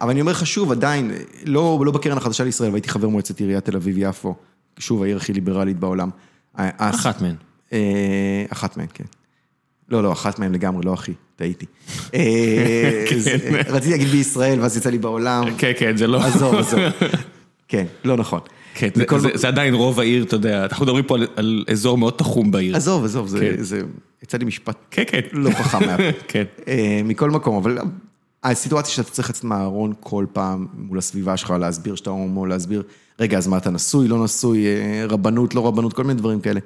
אבל אני אומר לך שוב, עדיין, לא, לא בקרן החדשה לישראל, והייתי חבר מועצת עיריית תל אביב-יפו, שוב, העיר הכי ליברלית בעולם. אחת מהן. אה, אחת מהן, כן. לא, לא, אחת מהן לגמרי, לא אחי, טעיתי. אה, זה- רציתי להגיד בישראל, ואז יצא לי בעולם. כן, כן, זה לא... עזוב, עזוב. כן, לא נכון. כן, זה, מכל- זה, זה עדיין רוב העיר, אתה יודע, אנחנו מדברים פה על, על אזור מאוד תחום בעיר. עזוב, עזוב, זה, כן. זה, יצא לי משפט כן, כן. לא חכם מהפה. כן. אה, מכל מקום, אבל הסיטואציה שאתה צריך לצאת מהארון כל פעם מול הסביבה שלך, להסביר שאתה הומו, להסביר, רגע, אז מה, אתה נשוי, לא נשוי, אה, רבנות, לא רבנות, כל מיני דברים כאלה.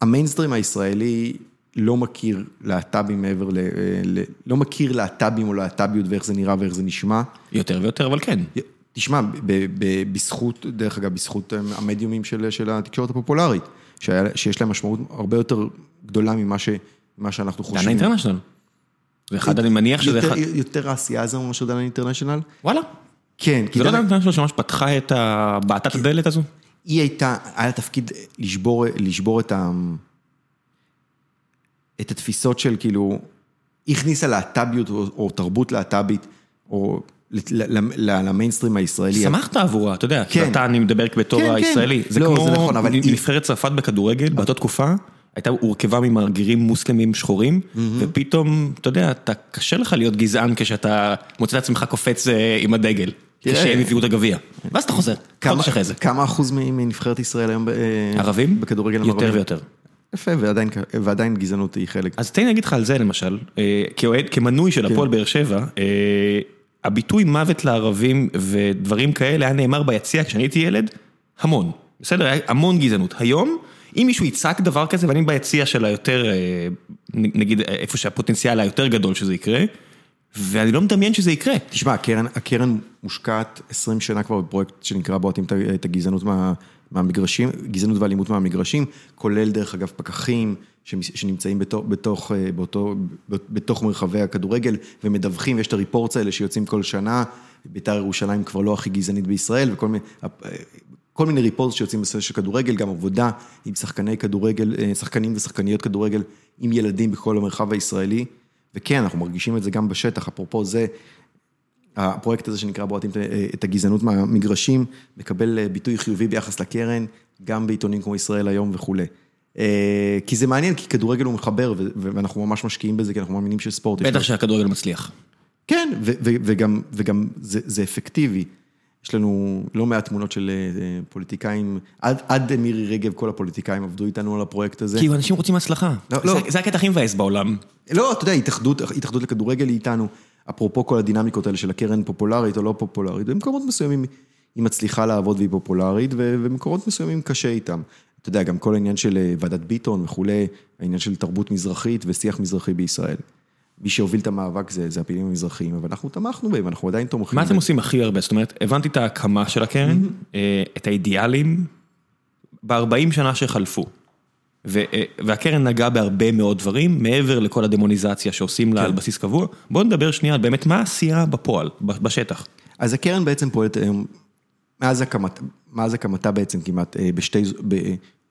המיינסטרים הישראלי לא מכיר להט"בים מעבר ל... אה, ל- לא מכיר להט"בים או להט"ביות ואיך זה נראה ואיך זה נשמע. יותר ויותר, אבל כן. תשמע, ב- ב- בזכות, דרך אגב, בזכות אה, המדיומים של, של התקשורת הפופולרית, שהיה, שיש להם משמעות הרבה יותר גדולה ממה, ש, ממה שאנחנו דנה חושבים. אינטרנשיונל. זה אחד, אני מניח שזה אחד... יותר העשייה הזו מאשר דנה אינטרנשיונל? וואלה. כן, זה לא דנה אינטרנשיונל שממש פתחה את ה... בעטת הדלת הזו? היא הייתה, היה לה תפקיד לשבור, את ה... את התפיסות של כאילו, היא הכניסה להט"ביות או, או תרבות להט"בית, או למיינסטרים הישראלי. שמחת עבורה, אתה יודע, כן. אתה, אני מדבר בתור כן, כן. הישראלי. זה לא, כמו זה נכון, אבל היא- נבחרת צרפת בכדורגל, באותה תקופה, הייתה הורכבה ממרגרים מוסלמים שחורים, ופתאום, אתה יודע, אתה, קשה לך להיות גזען כשאתה מוצא את עצמך קופץ אה, עם הדגל, תראה. כשהם הביאו את הגביע. ואז אתה חוזר, חודש אחרי זה. כמה אחוז מנבחרת ישראל היום אה, ערבים? בכדורגל הם יותר ערבים? ויותר. יפה, ועדיין, ועדיין גזענות היא חלק. אז תן לי להגיד לך על זה למשל, אה, כאוהד, כמנוי של הפועל באר שבע, הביטוי מוות לערבים ודברים כאלה היה נאמר ביציע כשאני הייתי ילד, המון, בסדר? היה המון גזענות. היום, אם מישהו יצעק דבר כזה, ואני ביציע של היותר, אה, נגיד אה, איפה שהפוטנציאל היותר גדול שזה יקרה, ואני לא מדמיין שזה יקרה. תשמע, הקרן, הקרן מושקעת 20 שנה כבר בפרויקט שנקרא בועטים את הגזענות מה, מהמגרשים, גזענות ואלימות מהמגרשים, כולל דרך אגב פקחים שנמצאים בתוך, בתוך, אה, באותו, בתוך מרחבי הכדורגל ומדווחים, יש את הריפורטס האלה שיוצאים כל שנה, בית"ר ירושלים כבר לא הכי גזענית בישראל, וכל מיני, כל מיני ריפורטס שיוצאים בנושא של כדורגל, גם עבודה עם שחקני כדורגל, אה, שחקנים ושחקניות כדורגל עם ילדים בכל המרחב הישראלי. וכן, אנחנו מרגישים את זה גם בשטח, אפרופו זה, הפרויקט הזה שנקרא בועטים את- את הגזענות מהמגרשים, מקבל אה, ביטוי חיובי ביחס לקרן, גם בעיתונים כמו ישראל היום וכולי. אה, כי זה מעניין, כי כדורגל הוא מחבר, ואנחנו ממש משקיעים בזה, כי אנחנו מאמינים שספורט בטח שהכדורגל מצליח. כן, וגם, וגם זה, זה אפקטיבי. יש לנו לא מעט תמונות של אה, פוליטיקאים, עד, עד מירי רגב, כל הפוליטיקאים עבדו איתנו על הפרויקט הזה. כי אנשים רוצים הצלחה. לא, זה- לא. זה הקטע הכי מבאס בעולם. לא, אתה יודע, התאחדות, התאחדות לכדורגל היא איתנו, אפרופו כל הדינמיקות האלה של הקרן פופולרית או לא פופולרית, במקומות מסוימים היא מצליחה לעבוד והיא פופולרית, ובמקומות מסוימים קשה איתם. אתה יודע, גם כל העניין של אה, ועדת ביטון וכולי, העניין של תרבות מזרחית ושיח מזרחי בישראל. מי שהוביל את המאבק זה, זה הפעילים המזרחיים, אבל אנחנו תמכנו בהם, אנחנו עדיין תומכים. מה אתם עושים הכי הרבה? זאת אומרת, הבנתי את ההקמה של הקרן, אה, את האידיאלים, ב-40 שנה שחלפו, ו- והקרן נגעה בהרבה מאוד דברים, מעבר לכל הדמוניזציה שעושים לה כן. על בסיס קבוע, בואו נדבר שנייה על באמת מה העשייה בפועל, בשטח. אז הקרן בעצם פועלת היום, מאז, הקמת, מאז הקמתה בעצם כמעט אה, בשתי,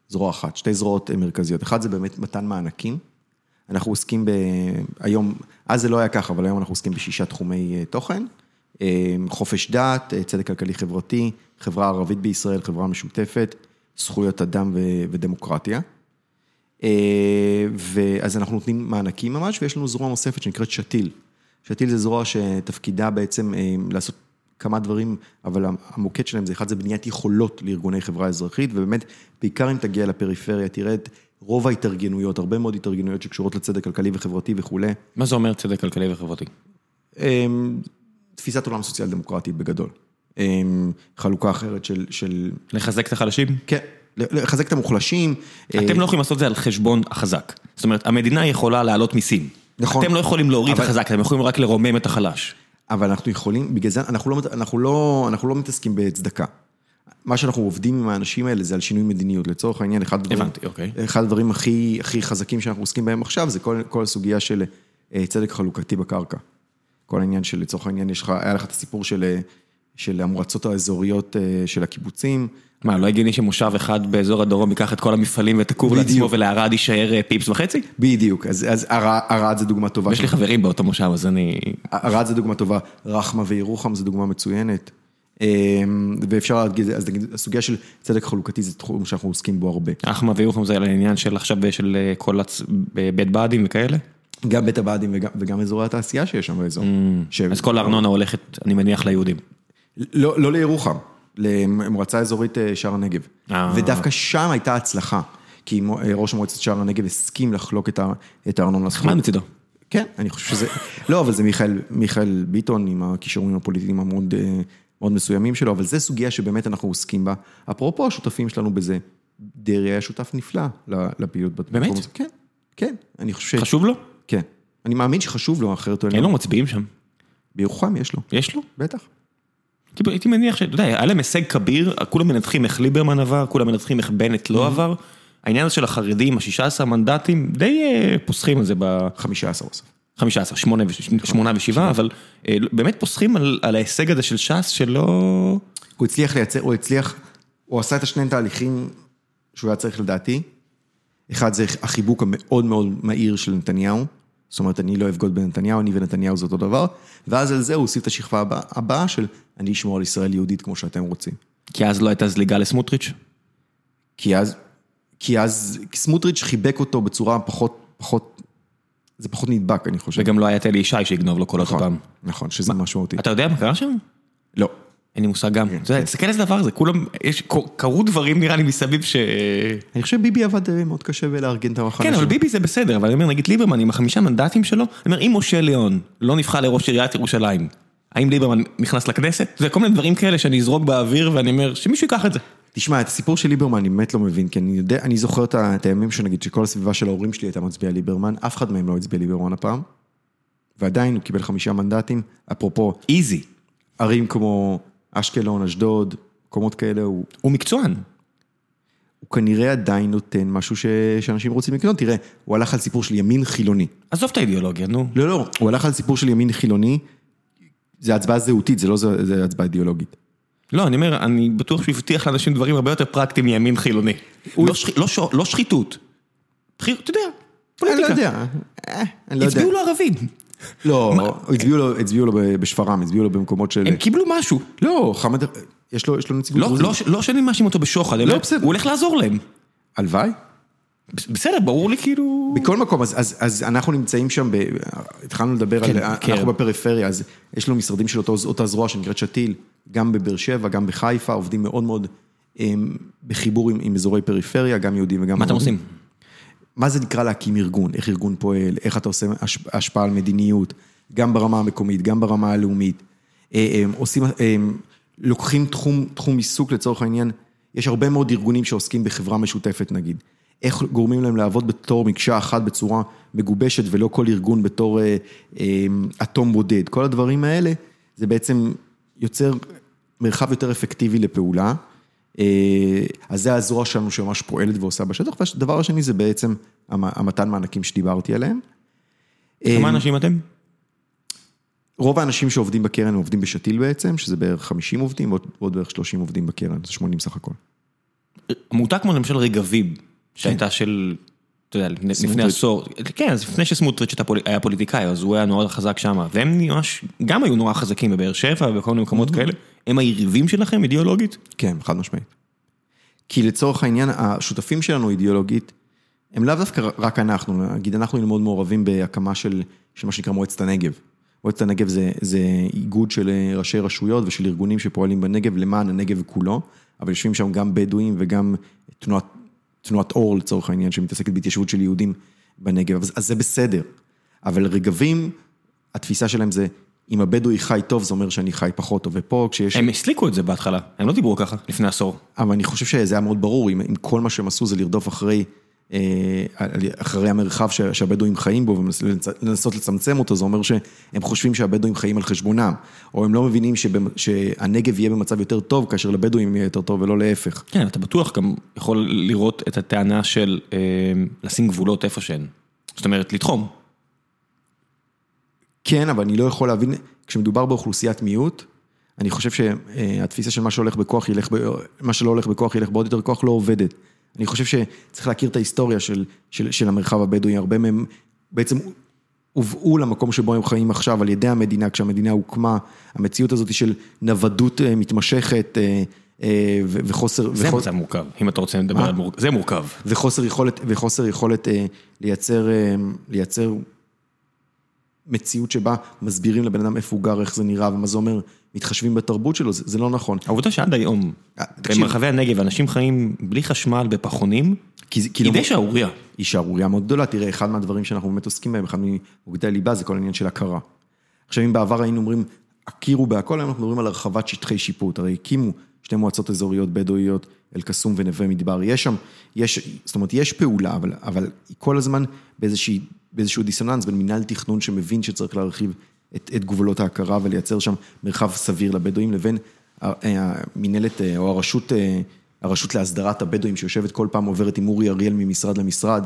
בזרוע אחת, שתי זרועות אה, מרכזיות. אחד זה באמת מתן מענקים. אנחנו עוסקים ב... היום, אז זה לא היה ככה, אבל היום אנחנו עוסקים בשישה תחומי אה, תוכן. אה, חופש דת, אה, צדק כלכלי חברתי, חברה ערבית בישראל, חברה משותפת, זכויות אדם ו- ודמוקרטיה. ואז אנחנו נותנים מענקים ממש, ויש לנו זרוע נוספת שנקראת שתיל. שתיל זה זרוע שתפקידה בעצם לעשות כמה דברים, אבל המוקד שלהם זה אחד, זה בניית יכולות לארגוני חברה אזרחית, ובאמת, בעיקר אם תגיע לפריפריה, תראה את רוב ההתארגנויות, הרבה מאוד התארגנויות שקשורות לצדק כלכלי וחברתי וכולי. מה זה אומר צדק כלכלי וחברתי? אה, תפיסת עולם סוציאל דמוקרטית בגדול. אה, חלוקה אחרת של, של, לחזק את החלשים? כן, לחזק את המוחלשים. אה, אתם לא יכולים לעשות את זה על חשבון החזק. זאת אומרת, המדינה יכולה להעלות מיסים. נכון. אתם לא יכולים להוריד את אבל- החזק, אתם יכולים רק לרומם את החלש. אבל אנחנו יכולים, בגלל זה אנחנו לא, אנחנו לא, אנחנו לא מתעסקים בצדקה. מה שאנחנו עובדים עם האנשים האלה זה על שינוי מדיניות. לצורך העניין, אחד הדברים, הבנתי, אוקיי. אחד הדברים הכי, הכי חזקים שאנחנו עוסקים בהם עכשיו, זה כל, כל הסוגיה של אה, צדק חלוקתי בקרקע. כל העניין של, לצורך העניין, יש לך, היה לך את הסיפור של, אה, של המועצות האזוריות אה, של הקיבוצים. מה, לא הגיוני שמושב אחד באזור הדרום ייקח את כל המפעלים ואת הכור. לעצמו ולערד יישאר פיפס וחצי? בדיוק, אז, אז ערד זה דוגמה טובה. יש לי חברים באותו מושב, אז אני... ערד זה דוגמה טובה, רחמה וירוחם זה דוגמה מצוינת. אמ, ואפשר להגיד, אז נגיד, הסוגיה של צדק חלוקתי זה תחום שאנחנו עוסקים בו הרבה. אחמה וירוחם זה על העניין של עכשיו של אה, כל הצ... בית באדים וכאלה? גם בית הבה"דים וגם, וגם אזורי התעשייה שיש שם באזור. ש... אז כל הארנונה הולכת, אני מניח, ליהודים. לא, לא לירוחם, למועצה אזורית אה, שער הנגב. אה. ודווקא שם הייתה הצלחה, כי אה, ראש מועצת שער הנגב הסכים לחלוק את הארנונה. נחמד מצידו. כן, אני חושב שזה, לא, אבל זה מיכאל, מיכאל ביטון עם הכישורים הפוליטיים המאוד אה, מאוד מסוימים שלו, אבל זו סוגיה שבאמת אנחנו עוסקים בה. אפרופו השותפים שלנו בזה, דרעי היה שותף נפלא לפעילות. בתחום באמת? כן, כן, אני חושב ש... חשוב לו? כן. אני מאמין שחשוב לו, אחרת הוא אין לו מצביעים שם. בירוחם יש לו, יש לו? בטח. הייתי- הייתי מניח שאתה יודע, היה להם הישג כביר, כולם מנתחים איך ליברמן עבר, כולם מנתחים איך בנט לא עבר. העניין הזה של החרדים, ה-16 מנדטים, די אה, פוסחים על זה ב... 15 בסוף. 15, 8 ו-7, אבל אה, באמת פוסחים על על ההישג הזה של ש"ס שלא... הוא הצליח לייצר, הוא הצליח, הוא עשה את השני תהליכים שהוא היה צריך לדעתי. אחד זה החיבוק המאוד מאוד מהיר של נתניהו, זאת אומרת, אני לא אבגוד בנתניהו, אני ונתניהו זה אותו דבר, ואז על זה הוא הוסיף את השכבה הבאה, הבאה של אני אשמור על ישראל יהודית כמו שאתם רוצים. כי אז לא הייתה זליגה לסמוטריץ'. כי אז, כי אז סמוטריץ' חיבק אותו בצורה פחות, פחות, זה פחות נדבק, אני חושב. וגם לא היה את אלי ישי שיגנוב לו קולות נכון, הפעם. נכון, שזה משמעותי. אתה יודע מה קרה שם? לא. אין לי מושג גם. אתה יודע, תסתכל איזה דבר זה, כולם, יש, קרו דברים נראה לי מסביב ש... אני חושב ביבי עבד אה, מאוד קשה בלארגן את המחנה כן, אבל ביבי זה בסדר, אבל אני אומר, נגיד ליברמן עם החמישה מנדטים שלו, אני אומר, אם משה ליאון לא נבחר לראש עיריית ירושלים, האם ליברמן נכנס לכנסת? זה כל מיני דברים כאלה שאני אזרוק באוויר ואני אומר, שמישהו ייקח את זה. תשמע, את הסיפור של ליברמן אני באמת לא מבין, כי אני יודע, אני זוכר את הימים שנגיד שכל הסביבה של ההורים שלי הייתה מצביעה ליברמן, אף אחד מהם לא הצביע ליברמן הפעם, ועדיין הוא קיבל חמישה מנדטים, אפרופו איזי. ערים כמו אשקלון, אשדוד, מקומות כאלה, הוא, הוא מקצוען. הוא כנראה עדיין נותן משהו ש, שאנשים רוצים לקנות, תראה, הוא הלך על סיפור של ימין חילוני. עזוב את האידיאולוגיה, נו. לא, לא, הוא הלך על סיפור של ימין חילוני, זה הצבעה זהותית, זה לא זה, זה הצבעה אידיאולוגית. לא, אני אומר, אני בטוח שהוא הבטיח לאנשים דברים הרבה יותר פרקטיים מימין חילוני. לא שח- לא ש- לא שחיתות. אתה יודע, אני לא פוליטיקה. יודע, אה, אני לא יודע. הצביעו לו ערבים. לא, הצביעו לו, הצביעו לו בשפרעם, הצביעו לו במקומות של... הם קיבלו משהו. לא, חמד, יש לו, יש לו נציגות לא. לא, לא שאני מאשים אותו בשוחד, לא, בסדר. הוא הולך לעזור להם. הלוואי. בסדר, ברור לי כאילו... בכל מקום, אז, אז, אז אנחנו נמצאים שם, ב, התחלנו לדבר כן, על, כן. אנחנו בפריפריה, אז יש לנו משרדים של אותו, אותה זרוע שנקראת שתיל, גם בבאר שבע, גם בחיפה, עובדים מאוד מאוד הם, בחיבור עם, עם אזורי פריפריה, גם יהודים וגם... מה אתם. עושים? מה זה נקרא להקים ארגון, איך ארגון פועל, איך אתה עושה הש- השפעה על מדיניות, גם ברמה המקומית, גם ברמה הלאומית. אה, הם עושים, הם לוקחים תחום, תחום עיסוק לצורך העניין, יש הרבה מאוד ארגונים שעוסקים בחברה משותפת נגיד. איך גורמים להם לעבוד בתור מקשה אחת בצורה מגובשת ולא כל ארגון בתור אה, אה, אטום בודד. כל הדברים האלה, זה בעצם יוצר מרחב יותר אפקטיבי לפעולה. אה, אז זה הזרוע שלנו שממש פועלת ועושה בשטח, והדבר השני זה בעצם המ- המתן מענקים שדיברתי עליהם. כמה אנשים אתם? רוב האנשים שעובדים בקרן עובדים בשתיל בעצם, שזה בערך 50 עובדים, ועוד ועוד בערך 30 עובדים בקרן, זה 80 סך הכל. עמותה כמו למשל רגבים, שהייתה של, אתה יודע, לפני-. עשור, כן, אז לפני שסמוטריץ' היה פוליטיקאי, אז הוא היה נורא חזק שם, והם ממש, גם היו נורא חזקים בבאר שבע ובכל מיני מקומות כאלה. הם היריבים שלכם אידיאולוגית? כן, חד משמעית. כי לצורך העניין, השותפים שלנו אידיאולוגית, הם לאו דווקא רק אנחנו, נגיד אנחנו היינו מאוד מעורבים בהקמה של, של מה שנקרא מועצת הנגב. מועצת הנגב זה, זה איגוד של ראשי רשויות ושל ארגונים שפועלים בנגב למען הנגב כולו, אבל יושבים שם גם בדואים וגם תנועת, תנועת אור לצורך העניין, שמתעסקת בהתיישבות של יהודים בנגב, אז, אז זה בסדר. אבל רגבים, התפיסה שלהם זה, אם הבדואי חי טוב, זה אומר שאני חי פחות טוב, ופה כשיש... הם הסליקו את זה בהתחלה, הם לא דיברו ככה לפני עשור. אבל אני חושב שזה היה מאוד ברור, אם, אם כל מה שהם עשו זה לרדוף אחרי, אחרי המרחב שהבדואים חיים בו ולנסות לצמצם אותו, זה אומר שהם חושבים שהבדואים חיים על חשבונם, או הם לא מבינים שהנגב יהיה במצב יותר טוב, כאשר לבדואים יהיה יותר טוב ולא להפך. כן, אתה בטוח גם יכול לראות את הטענה של אה, לשים גבולות איפה שאין. זאת אומרת, לתחום. כן, אבל אני לא יכול להבין, כשמדובר באוכלוסיית מיעוט, אני חושב שהתפיסה של מה שהולך בכוח ילך. מה שלא הולך בכוח ילך בעוד יותר כוח לא עובדת. אני חושב שצריך להכיר את ההיסטוריה של, של, של המרחב הבדואי, הרבה מהם בעצם הובאו למקום שבו הם חיים עכשיו על ידי המדינה, כשהמדינה הוקמה, המציאות הזאת של נוודות אה, מתמשכת אה, אה, וחוסר... זה וחו- מצב מורכב, אם אתה רוצה לדבר? על מורכב, זה מורכב. וחוסר יכולת, וחוסר יכולת לייצר, לייצר מציאות שבה מסבירים לבן אדם איפה הוא גר, איך זה נראה ומה זה אומר, מתחשבים בתרבות שלו, זה, זה לא נכון. העובדה שעד היום, אה, תקשיב. במרחבי הנגב, אנשים חיים בלי חשמל בפחונים, כי, כי היא לא- די שערורייה. היא שערורייה מאוד גדולה, תראה, אחד מהדברים שאנחנו באמת עוסקים בהם, אחד ממוקדי הליבה, זה כל העניין של הכרה. עכשיו, אם בעבר היינו אומרים, הכירו בהכל, היום אנחנו מדברים על הרחבת שטחי שיפוט, הרי הקימו שתי מועצות אזוריות בדואיות, אל-קסום ונווה מדבר, יש שם, יש, זאת אומרת, יש פעולה, אבל, אבל היא כל הזמן באיזושהי, באיזשהו דיסוננס בין מינהל תכנון שמבין שצריך להרחיב את, את גבולות ההכרה ולייצר שם מרחב סביר לבדואים, לבין ה- המינהלת אה, או הרשות, אה, הרשות להסדרת הבדואים, שיושבת כל פעם עוברת עם אורי אריאל ממשרד למשרד,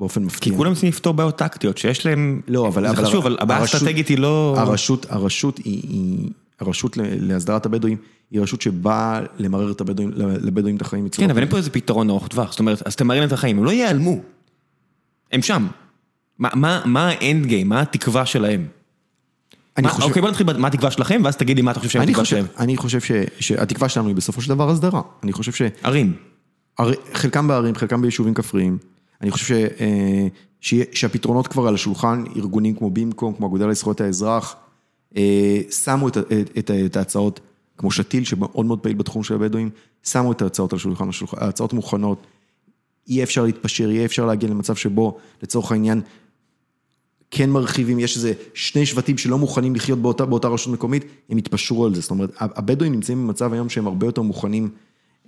באופן כי מפתיע. כולם צריכים לפתור בעיות טקטיות, שיש להם, לא, אבל... זה אבל חשוב, אבל הבעיה האסטרטגית היא לא... הרשות, הרשות היא, היא, הרשות להסדרת הבדואים, היא רשות שבאה למרר את הבדואים, לבדואים את החיים. כן, אבל אין פה איזה פתרון ארוך טווח, זאת אומרת, אז תמרן את החיים, הם לא ייעלמו. הם שם. מה- מה מה האנד גיים, מה התקווה שלהם? אני מה- חושב, אוקיי, בוא נתחיל במה התקווה שלכם, ואז תגיד לי מה אתה חושב שהם אני התקווה חושב, שלהם. אני חושב שהתקווה שלנו היא בסופו של דבר הסדרה. אני חושב ש... ערים. חלקם בערים, חלקם ביישובים כפריים. אני חושב ש, אה, שהפתרונות כבר על השולחן, ארגונים כמו בימקום, כמו האגודה לזכויות האזרח, אה, שמו את, את, ההצעות, כמו שתיל, שמאוד מאוד פעיל בתחום של הבדואים, שמו את ההצעות על השולחן, ההצעות מוכנות, יהיה אפשר להתפשר, יהיה אפשר להגיע למצב שבו, לצורך העניין, כן מרחיבים, יש איזה שני שבטים שלא מוכנים לחיות באותה, באותה רשות מקומית, הם יתפשרו על זה. זאת אומרת, הבדואים נמצאים במצב היום שהם הרבה יותר מוכנים,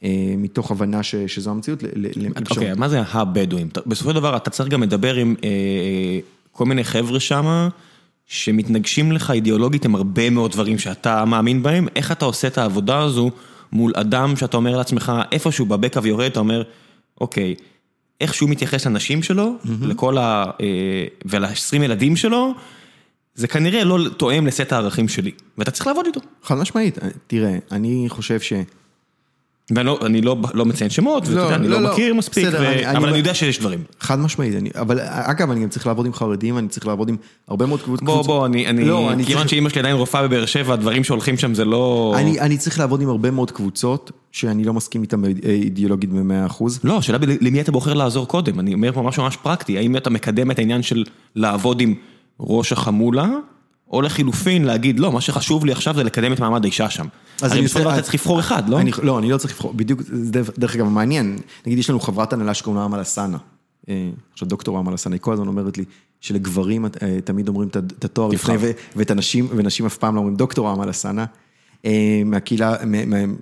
אה, מתוך הבנה ש, שזו המציאות. ל- ל- אוקיי, מה זה הבדואים? בסופו של דבר אתה צריך גם לדבר עם אה, כל מיני חבר'ה שמה, שמתנגשים לך אידיאולוגית עם הרבה מאוד דברים שאתה מאמין בהם, איך אתה עושה את העבודה הזו מול אדם שאתה אומר לעצמך, איפשהו בבקע ויורד, אתה אומר, אוקיי, איך שהוא מתייחס לנשים שלו, לכל ה... אה, ול-20 ילדים שלו, זה כנראה לא תואם לסט הערכים שלי, ואתה צריך לעבוד איתו. חד משמעית, תראה, אני חושב ש... ואני לא, אני לא, לא מציין שמות, ואתה יודע, אני לא, לא, לא. מכיר מספיק, בסדר, ו... אני- אני- אבל אני יודע שיש דברים. חד משמעית, אני, אבל אגב, אני גם צריך לעבוד עם חרדים, אני צריך לעבוד עם הרבה מאוד קבוצות. בוא, בוא, אני, אני, לא, אני כיוון צריך- שאימא שלי עדיין רופאה בבאר שבע, הדברים שהולכים שם זה לא... אני, אני צריך לעבוד עם הרבה מאוד קבוצות, שאני לא מסכים איתן אידיאולוגית במאה אחוז. לא, השאלה למי אתה בוחר לעזור קודם, אני אומר פה משהו ממש פרקטי, האם אתה מקדם את העניין של לעבוד עם ראש החמולה, או לחילופין להגיד, לא, מה שחשוב לי עכשיו זה לקדם את מעמד האישה שם. אז אני בסופו של דבר אתה צריך לבחור אחד, לא? אני, לא, אני לא צריך לבחור, בדיוק, זה דרך- אגב מעניין, נגיד יש לנו חברת הנהלה שקוראים לה אמל אלסאנה, אה, עכשיו דוקטור אמל אלסאנה, היא כל הזמן אומרת לי שלגברים אה, תמיד אומרים את התואר. לפני, ואת הנשים, ונשים אף פעם לא אומרים דוקטור אמל אלסאנה, אה, מהקהילה, מה- מה-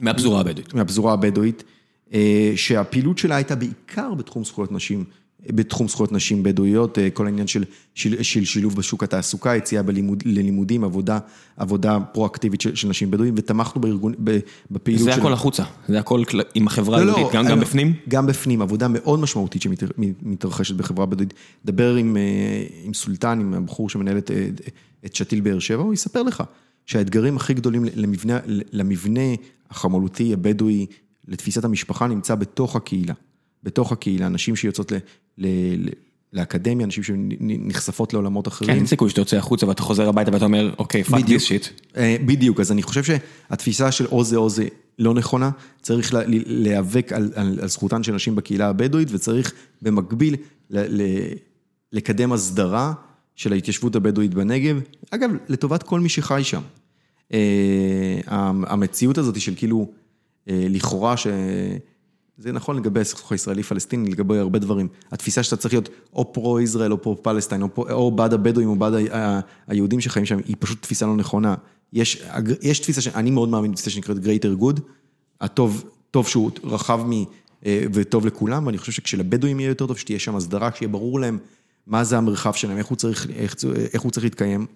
מהפזורה הבדואית. מהפזורה הבדואית, שהפעילות שלה הייתה בעיקר בתחום זכויות נשים בתחום זכויות נשים בדואיות, כל העניין של, של, של שילוב בשוק התעסוקה, יציאה בלימוד, ללימודים, עבודה, עבודה פרואקטיבית של, של נשים בדואים, ותמכנו בארגון, בפעילות של... זה הכל החוצה, זה הכל עם החברה לא, היהודית, לא, גם, לא, גם בפנים? גם בפנים, עבודה מאוד משמעותית שמתרחשת בחברה בדואית. דבר עם, עם סולטן, עם הבחור שמנהל את, את שתיל באר שבע, הוא יספר לך שהאתגרים הכי גדולים למבנה, למבנה החמולתי הבדואי, לתפיסת המשפחה, נמצא בתוך הקהילה. בתוך הקהילה, נשים שיוצאות לאקדמיה, נשים שנחשפות לעולמות אחרים. כן, אין סיכוי שאתה יוצא החוצה ואתה חוזר הביתה ואתה אומר, אוקיי, fuck this shit. בדיוק, אז אני חושב שהתפיסה של או זה או זה לא נכונה, צריך לה, להיאבק על, על, על זכותן של נשים בקהילה הבדואית, וצריך במקביל ל, ל, לקדם הסדרה של ההתיישבות הבדואית בנגב, אגב, לטובת כל מי שחי שם. אה, המציאות הזאת של כאילו, אה, לכאורה ש... זה נכון לגבי הסכסוך הישראלי-פלסטיני, לגבי הרבה דברים. התפיסה שאתה צריך להיות או פרו-ישראל או פרו-פלסטיין, או, או בעד הבדואים או בעד היהודים שחיים שם, היא פשוט תפיסה לא נכונה. יש, יש תפיסה, שאני מאוד מאמין בתפיסה שנקראת greater good, הטוב, טוב שהוא רחב מ... אה, וטוב לכולם, ואני חושב שכשלבדואים יהיה יותר טוב, שתהיה שם הסדרה, שיהיה ברור להם מה זה המרחב שלהם, איך הוא צריך, איך, איך הוא צריך להתקיים.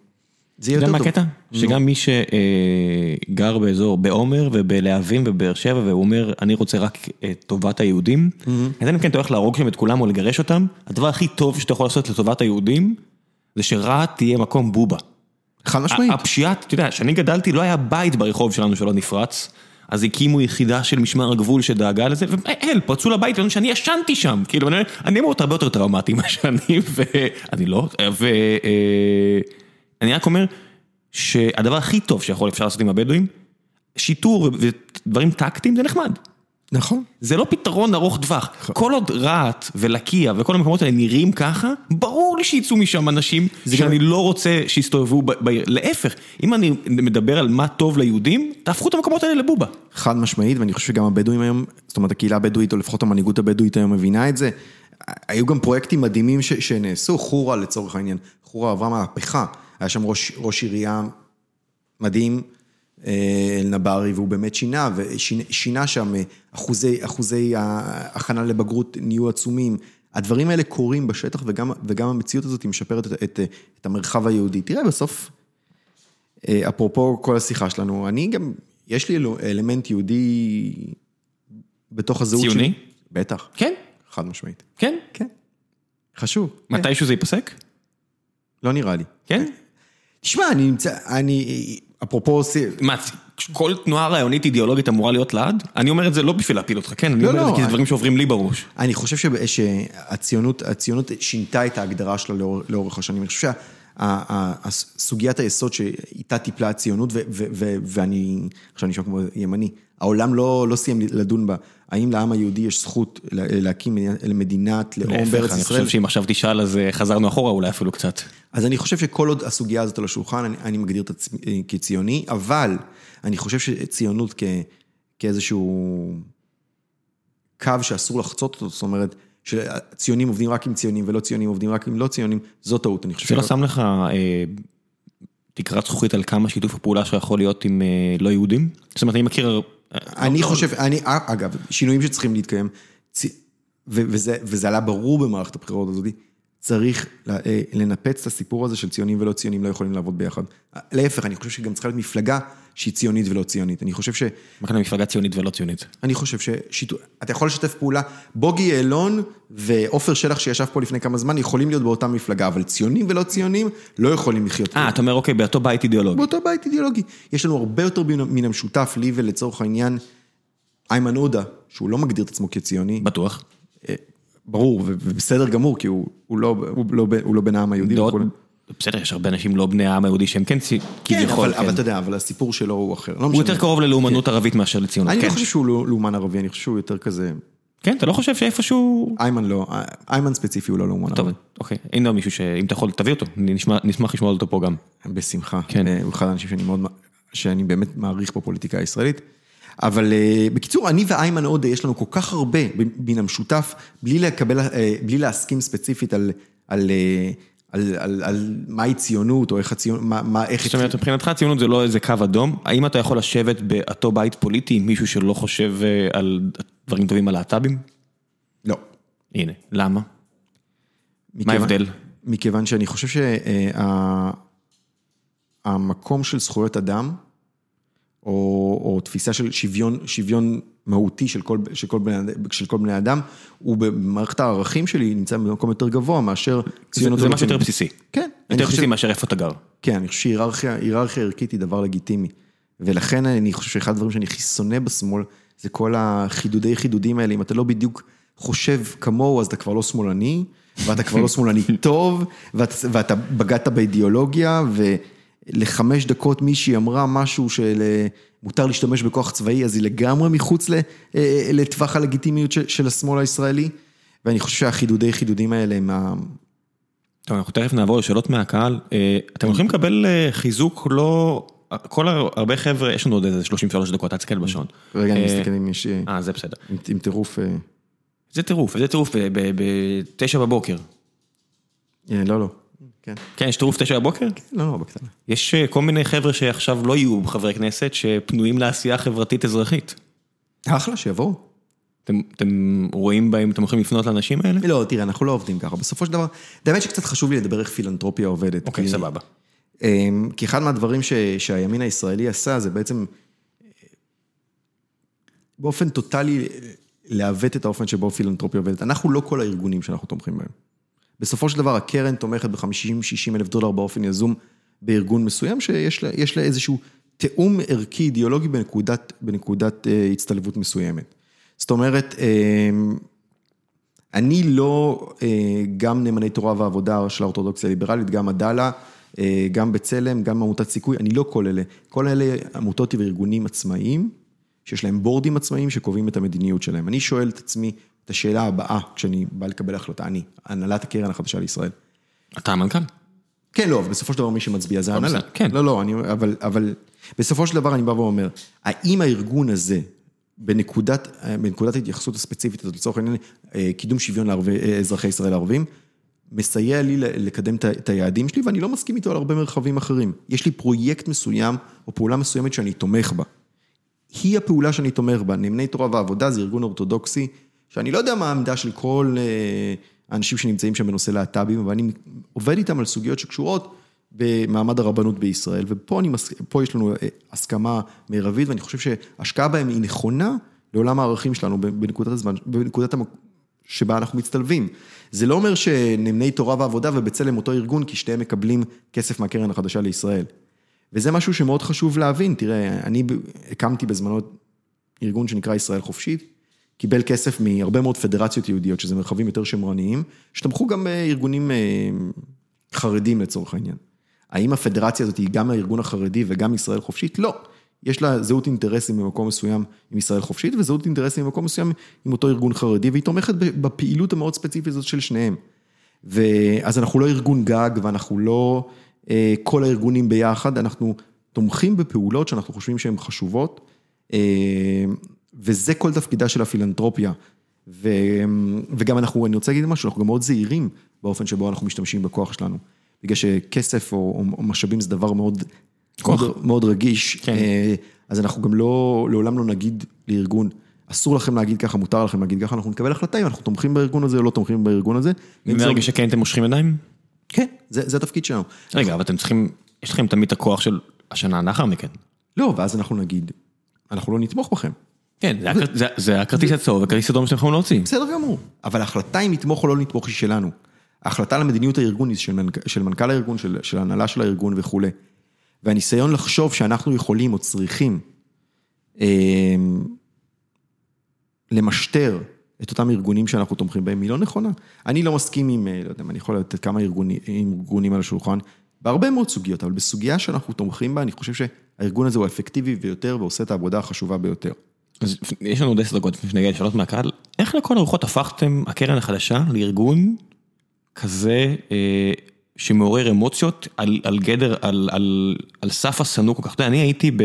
זה יהיה יותר טוב. אתה יודע מה הקטע? שגם מי שגר באזור, בעומר ובלהבים ובאר שבע, והוא אומר, אני רוצה רק את טובת היהודים, אז אם כן אתה הולך להרוג שם את כולם או לגרש אותם, הדבר הכי טוב שאתה יכול לעשות לטובת היהודים, זה שרהט תהיה מקום בובה. חד משמעית. הפשיעה, אתה יודע, כשאני גדלתי לא היה בית ברחוב שלנו שלא נפרץ. אז הקימו יחידה של משמר הגבול שדאגה לזה, ואל, פרצו לבית, שאני ישנתי שם, כאילו, אני אמור להיות הרבה יותר טראומטי מה שאני, ואני לא, ואני רק אומר שהדבר הכי טוב שיכול אפשר לעשות עם הבדואים, שיטור ודברים טקטיים זה נחמד. נכון. זה לא פתרון ארוך טווח. כל עוד רהט ולקיה וכל המקומות האלה נראים ככה, ברור לי שיצאו משם אנשים שאני לא רוצה שיסתובבו בעיר. להפך, אם אני מדבר על מה טוב ליהודים, תהפכו את המקומות האלה לבובה. חד משמעית, ואני חושב שגם הבדואים היום, זאת אומרת הקהילה הבדואית, או לפחות המנהיגות הבדואית היום מבינה את זה. היו גם פרויקטים מדהימים שנעשו, חורה לצורך העניין, חורה עברה מהפכה, היה שם ראש, ראש עירייה מדהים. אלנברי, והוא באמת שינה, ושינה שם אחוזי, אחוזי ההכנה לבגרות נהיו עצומים. הדברים האלה קורים בשטח, וגם, וגם המציאות הזאת משפרת את, את, את המרחב היהודי. תראה, בסוף, אה, אפרופו כל השיחה שלנו, אני גם, יש לי אלמנט יהודי בתוך הזהות שלי. ציוני? בטח. כן. חד משמעית. כן? כן. חשוב. מתישהו כן. זה ייפסק? לא נראה לי. כן? תשמע, אני נמצא, אני, אפרופו... מה, כל תנועה רעיונית אידיאולוגית אמורה להיות לעד? אני אומר את זה לא בשביל להפיל אותך, כן? אני לא, אומר את זה לא, כי זה דברים שעוברים לי בראש. אני חושב שהציונות שינתה את ההגדרה שלה לאורך השנים. אני חושב שהסוגיית היסוד שאיתה טיפלה הציונות, ואני, עכשיו נשמע כמו ימני, העולם לא, לא סיים לדון בה. האם לעם היהודי יש זכות להקים מדינת לאום בארץ ישראל? אני חושב שאם עכשיו תשאל אז אה, חזרנו אחורה אולי אפילו קצת. אז אני חושב שכל עוד הסוגיה הזאת על השולחן, אני, אני מגדיר את עצמי כציוני, אבל אני חושב שציונות כ, כאיזשהו קו שאסור לחצות אותו, זאת אומרת, שציונים עובדים רק עם ציונים ולא ציונים עובדים רק עם לא ציונים, זו טעות, אני חושב. זה לא שם לך אה, תקרת זכוכית על כמה שיתוף הפעולה שיכול להיות עם אה, לא יהודים? זאת אומרת, אני מכיר... אני חושב, אני, אגב, שינויים שצריכים להתקיים, וזה, וזה עלה ברור במערכת הבחירות הזאת, צריך אה, לנפץ את הסיפור הזה של ציונים ולא ציונים לא יכולים לעבוד ביחד. להפך, אני חושב שגם צריכה להיות מפלגה שהיא ציונית ולא ציונית. אני חושב ש... מה כאן מפלגה ציונית ולא ציונית? אני חושב ששיתוף... אתה יכול לשתף פעולה, בוגי יעלון ועופר שלח שישב פה לפני כמה זמן יכולים להיות באותה מפלגה, אבל ציונים ולא ציונים לא יכולים לחיות. אה, אתה אומר, אוקיי, באותו בית אידיאולוגי. באותו בית אידיאולוגי. יש לנו הרבה יותר מן המשותף, לי ולצורך העניין, איימן עודה, שהוא לא מגדיר את עצמו כציוני. בטוח. אה, ברור, ובסדר גמור, כי הוא לא, לא, לא בן העם היהודי. בסדר, יש הרבה אנשים לא בני העם היהודי שהם כן כביכול. כן, אבל אתה יודע, אבל הסיפור שלו הוא אחר. לא הוא יותר קרוב ללאומנות כן. ערבית מאשר לציונות. אני לא חושב שהוא לא- לאומן ערבי, אני חושב שהוא יותר כזה... כן, אתה לא חושב שאיפשהו... איימן לא, איימן ספציפי הוא לא לאומן ערבי. טוב, אוקיי, אין עוד מישהו שאם אתה יכול, תביא אותו, נשמח לשמוע אותו פה גם. בשמחה. כן. אה, הוא אחד האנשים שאני מאוד, שאני באמת מעריך בפוליטיקה הישראלית. אבל אה, בקיצור, אני ואיימן עודה, יש לנו כל כך הרבה מן המשותף, בלי לקבל, אה, בלי להסכים ספציפית על, על, אה, על, על, מהי ציונות, או איך הציונות, מה, מה, איך... זאת אומרת, מבחינתך ציונות זה לא איזה קו אדום, האם אתה יכול לשבת באותו בית פוליטי עם מישהו שלא חושב על דברים טובים על להט"בים? לא. הנה, למה? מה ההבדל? מכיוון שאני חושב שהמקום של זכויות אדם, או, או תפיסה של שוויון, שוויון מהותי של כל, של, כל בני, של כל בני אדם, הוא במערכת הערכים שלי נמצא במקום יותר גבוה מאשר ציונות. זה, זה משהו יותר בסיסי. כן. יותר בסיסי מאשר איפה אתה גר. כן, אני חושב שהיררכיה ערכית היא דבר לגיטימי. ולכן אני חושב שאחד הדברים שאני הכי שונא בשמאל, זה כל החידודי חידודים האלה, אם אתה לא בדיוק חושב כמוהו, אז אתה כבר לא שמאלני, ואתה כבר לא שמאלני טוב, ואתה, ואתה בגדת באידיאולוגיה, ולחמש דקות מישהי אמרה משהו של מותר להשתמש בכוח צבאי, אז היא לגמרי מחוץ לטווח הלגיטימיות של, השמאל הישראלי, ואני חושב שהחידודי חידודים האלה הם ה... טוב, אנחנו תכף נעבור לשאלות מהקהל. אתם הולכים לקבל חיזוק לא... כל הרבה חבר'ה, יש לנו עוד איזה 33 דקות, תסתכל בשעון. רגע, אני מסתכל אם יש... אה, זה בסדר. עם טירוף... זה טירוף, זה טירוף בתשע בבוקר. לא, לא. כן. כן, יש טירוף תשע בבוקר? לא, לא, בקטנה. יש כל מיני חבר'ה שעכשיו לא יהיו חברי כנסת, שפנויים לעשייה חברתית אזרחית. אחלה, שיבואו. אתם רואים בהם, אתם יכולים לפנות לאנשים האלה? לא, תראה, אנחנו לא עובדים ככה. בסופו של דבר, האמת שקצת חשוב לי לדבר איך פילנטרופיה עובדת. אוקיי, סבבה. כי אחד מהדברים שהימין הישראלי עשה, זה בעצם באופן טוטאלי לעוות את האופן שבו פילנטרופיה עובדת. אנחנו לא כל הארגונים שאנחנו תומכים בהם. בסופו של דבר, הקרן תומכת ב-50-60 אלף דולר באופן יזום בארגון מסוים, שיש לה איזשהו תיאום ערכי אידיאולוגי בנקודת, בנקודת הצטלבות מסוימת. זאת אומרת, אני לא גם נאמני תורה ועבודה של האורתודוקסיה הליברלית, גם עדאלה, גם בצלם, גם עמותת סיכוי, אני לא כל אלה. כל אלה עמותות וארגונים עצמאיים, שיש להם בורדים עצמאיים שקובעים את המדיניות שלהם. אני שואל את עצמי את השאלה הבאה, כשאני בא לקבל החלטה, אני, הנהלת הקרן החדשה לישראל. אתה המנכ"ל? כן, לא, אבל בסופו של דבר מי שמצביע זה ההנהלה. כן. לא, לא, אני, אבל, אבל בסופו של דבר אני בא ואומר, האם הארגון הזה, בנקודת, בנקודת ההתייחסות הספציפית הזאת, לצורך העניין, קידום שוויון לאזרחי ישראל הערבים, מסייע לי לקדם את היעדים שלי, ואני לא מסכים איתו על הרבה מרחבים אחרים. יש לי פרויקט מסוים, או פעולה מסוימת שאני תומך בה. היא הפעולה שאני תומך בה, נאמני תורה ועבודה זה ארגון אורתודוקסי, שאני לא יודע מה העמדה של כל האנשים שנמצאים שם בנושא להט"בים, אבל אני עובד איתם על סוגיות שקשורות במעמד הרבנות בישראל, ופה אני, יש לנו הסכמה מרבית, ואני חושב שהשקעה בהם היא נכונה לעולם הערכים שלנו בנקודת הזמן, בנקודת המקום. שבה אנחנו מצטלבים. זה לא אומר שנאמני תורה ועבודה ובצלם אותו ארגון, כי שתיהם מקבלים כסף מהקרן החדשה לישראל. וזה משהו שמאוד חשוב להבין, תראה, אני הקמתי בזמנו ארגון שנקרא ישראל חופשית, קיבל כסף מהרבה מאוד פדרציות יהודיות, שזה מרחבים יותר שמרניים, שתמכו גם בארגונים חרדים לצורך העניין. האם הפדרציה הזאת היא גם הארגון החרדי וגם ישראל חופשית? לא. יש לה זהות אינטרסים במקום מסוים עם ישראל חופשית, וזהות אינטרסים במקום מסוים עם אותו ארגון חרדי, והיא תומכת בפעילות המאוד ספציפית הזאת של שניהם. ואז אנחנו לא ארגון גג, ואנחנו לא כל הארגונים ביחד, אנחנו תומכים בפעולות שאנחנו חושבים שהן חשובות, וזה כל תפקידה של הפילנטרופיה. וגם אנחנו, אני רוצה להגיד משהו, אנחנו גם מאוד זהירים באופן שבו אנחנו משתמשים בכוח שלנו. בגלל שכסף או משאבים זה דבר מאוד... מאוד, מאוד רגיש, כן. אז אנחנו גם לא, לעולם לא נגיד לארגון, אסור לכם להגיד ככה, מותר לכם להגיד ככה, אנחנו נקבל החלטה אם אנחנו תומכים בארגון הזה או לא תומכים בארגון הזה. ומהרגע שכן אתם מושכים ידיים? כן, זה, זה התפקיד שלנו. רגע, אבל אתם צריכים, יש לכם תמיד את הכוח של השנה לאחר מכן. לא, ואז אנחנו נגיד, אנחנו לא נתמוך בכם. כן, זה, הכרטיס הצהוב, הכרטיס אדום שאתם יכולים להוציא. בסדר גמור, אבל ההחלטה אם לתמוך או לא לתמוך היא שלנו. ההחלטה על מדיניות הארגון היא של, מנכ... של מנכ"ל הארגון, של, של הנהלה של הארגון וכולי. והניסיון לחשוב שאנחנו יכולים או צריכים אה, למשטר את אותם ארגונים שאנחנו תומכים בהם, היא לא נכונה. אני לא מסכים עם, לא יודע, אני יכול לתת כמה ארגונים, ארגונים על השולחן, בהרבה מאוד סוגיות, אבל בסוגיה שאנחנו תומכים בה, אני חושב שהארגון הזה הוא אפקטיבי ביותר ועושה את העבודה החשובה ביותר. אז יש לנו עוד עשר דקות לפני שנגיע לשאלות מהקהל, איך לכל הרוחות הפכתם הקרן החדשה לארגון כזה אה, שמעורר אמוציות על, על גדר, על, על, על סף השנוא כל כך, אתה יודע, אני הייתי ב...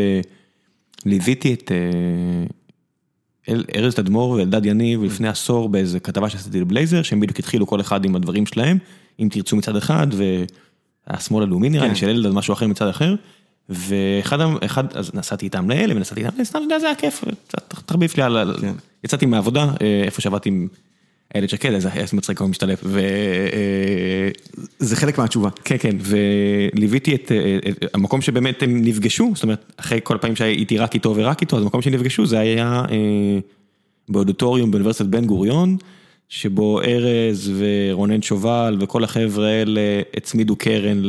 ליוויתי את אה, ארז תדמור ואלדד יניב לפני עשור באיזה כתבה שעשיתי לבלייזר, שהם בדיוק התחילו כל אחד עם הדברים שלהם, אם תרצו מצד אחד, והשמאל הלאומי נראה לי, של אלדד משהו אחר מצד אחר, ואחד, אחד, אז נסעתי איתם לאלה ונסעתי איתם, סתם, זה היה כיף, תחביף לי על, יצאתי מהעבודה, איפה שעבדתי עם איילת שקד, איזה מצחיק הוא משתלב, ו... זה חלק מהתשובה. כן, כן, וליוויתי את המקום שבאמת הם נפגשו, זאת אומרת, אחרי כל הפעמים שהייתי רק איתו ורק איתו, אז המקום שנפגשו זה היה באודיטוריום באוניברסיטת בן גוריון, שבו ארז ורונן שובל וכל החבר'ה האלה הצמידו קרן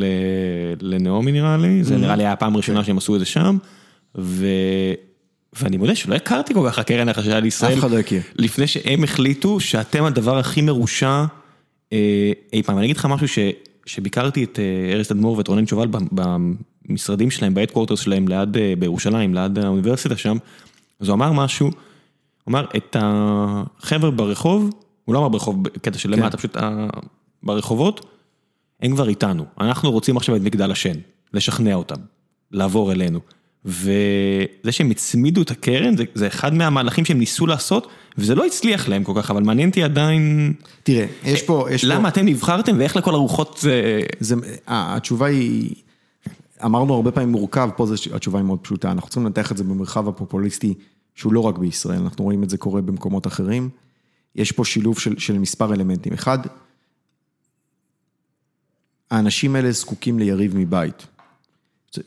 לנעמי נראה לי, זה נראה לי היה הפעם הראשונה שהם עשו את זה שם, ואני מודה שלא הכרתי כל כך הקרן החדשה לישראל, אף אחד לא הכיר, לפני שהם החליטו שאתם הדבר הכי מרושע אי פעם, אני אגיד לך משהו שביקרתי את ארז תדמור ואת רונן שובל במשרדים שלהם, ב headquarters שלהם ליד, בירושלים, ליד האוניברסיטה שם, אז הוא אמר משהו, הוא אמר את החבר'ה ברחוב, הוא לא אמר ברחוב בקטע של למטה, פשוט ברחובות, הם כבר איתנו, אנחנו רוצים עכשיו את מגדל השן, לשכנע אותם, לעבור אלינו. וזה שהם הצמידו את הקרן, זה אחד מהמהלכים שהם ניסו לעשות, וזה לא הצליח להם כל כך, אבל מעניין אותי עדיין... תראה, יש פה... יש למה פה... אתם נבחרתם ואיך לכל הרוחות זה... זה... התשובה היא, אמרנו הרבה פעמים מורכב, פה זה, התשובה היא מאוד פשוטה, אנחנו צריכים לנתח את זה במרחב הפופוליסטי, שהוא לא רק בישראל, אנחנו רואים את זה קורה במקומות אחרים. יש פה שילוב של, של מספר אלמנטים. אחד, האנשים האלה זקוקים ליריב מבית.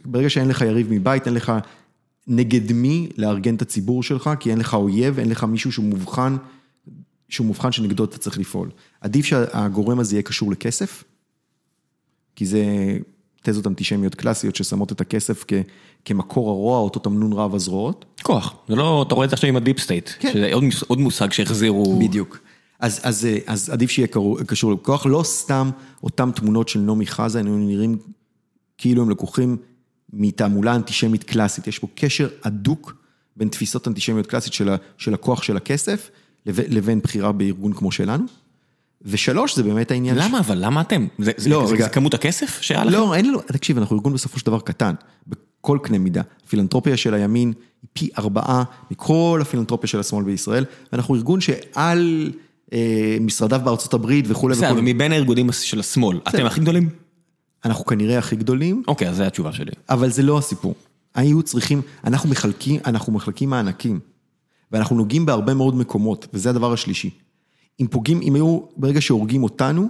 ברגע שאין לך יריב מבית, אין לך נגד מי לארגן את הציבור שלך, כי אין לך אויב, אין לך מישהו שהוא מובחן, שהוא מובחן שנגדו אתה צריך לפעול. עדיף שהגורם הזה יהיה קשור לכסף, כי זה תזות אנטישמיות קלאסיות ששמות את הכסף כ, כמקור הרוע, אותו תמנון רב הזרועות. כוח, זה לא, אתה רואה את זה עכשיו עם ה deep state, כן. שזה עוד, עוד מושג שהחזירו. בדיוק. אז, אז, אז עדיף שיהיה קשור לכוח, לא סתם אותם תמונות של נעמי חזן, הם נראים כאילו הם לקוחים מתעמולה אנטישמית קלאסית, יש פה קשר הדוק בין תפיסות אנטישמיות קלאסית של, של הכוח של הכסף, לבין בחירה בארגון כמו שלנו. ושלוש, זה באמת העניין... למה אבל? למה אתם? זה, לא, זה, רגע, זה כמות הכסף שהיה לכם? לא, אין לנו, תקשיב, אנחנו ארגון בסופו של דבר קטן, בכל קנה מידה. הפילנטרופיה של הימין היא פי ארבעה מכל הפילנטרופיה של השמאל בישראל, ואנחנו ארגון שעל אה, משרדיו בארצות הברית וכולי וכולי. בסדר, מבין הארגונים של השמאל, אתם הכי גדולים? אנחנו כנראה הכי גדולים. אוקיי, אז זו התשובה שלי. אבל זה לא הסיפור. היו צריכים, אנחנו מחלקים, אנחנו מחלקים מענקים, ואנחנו נוגעים בהרבה מאוד מקומות, וזה הדבר השלישי. אם פוגעים, אם היו, ברגע שהורגים אותנו,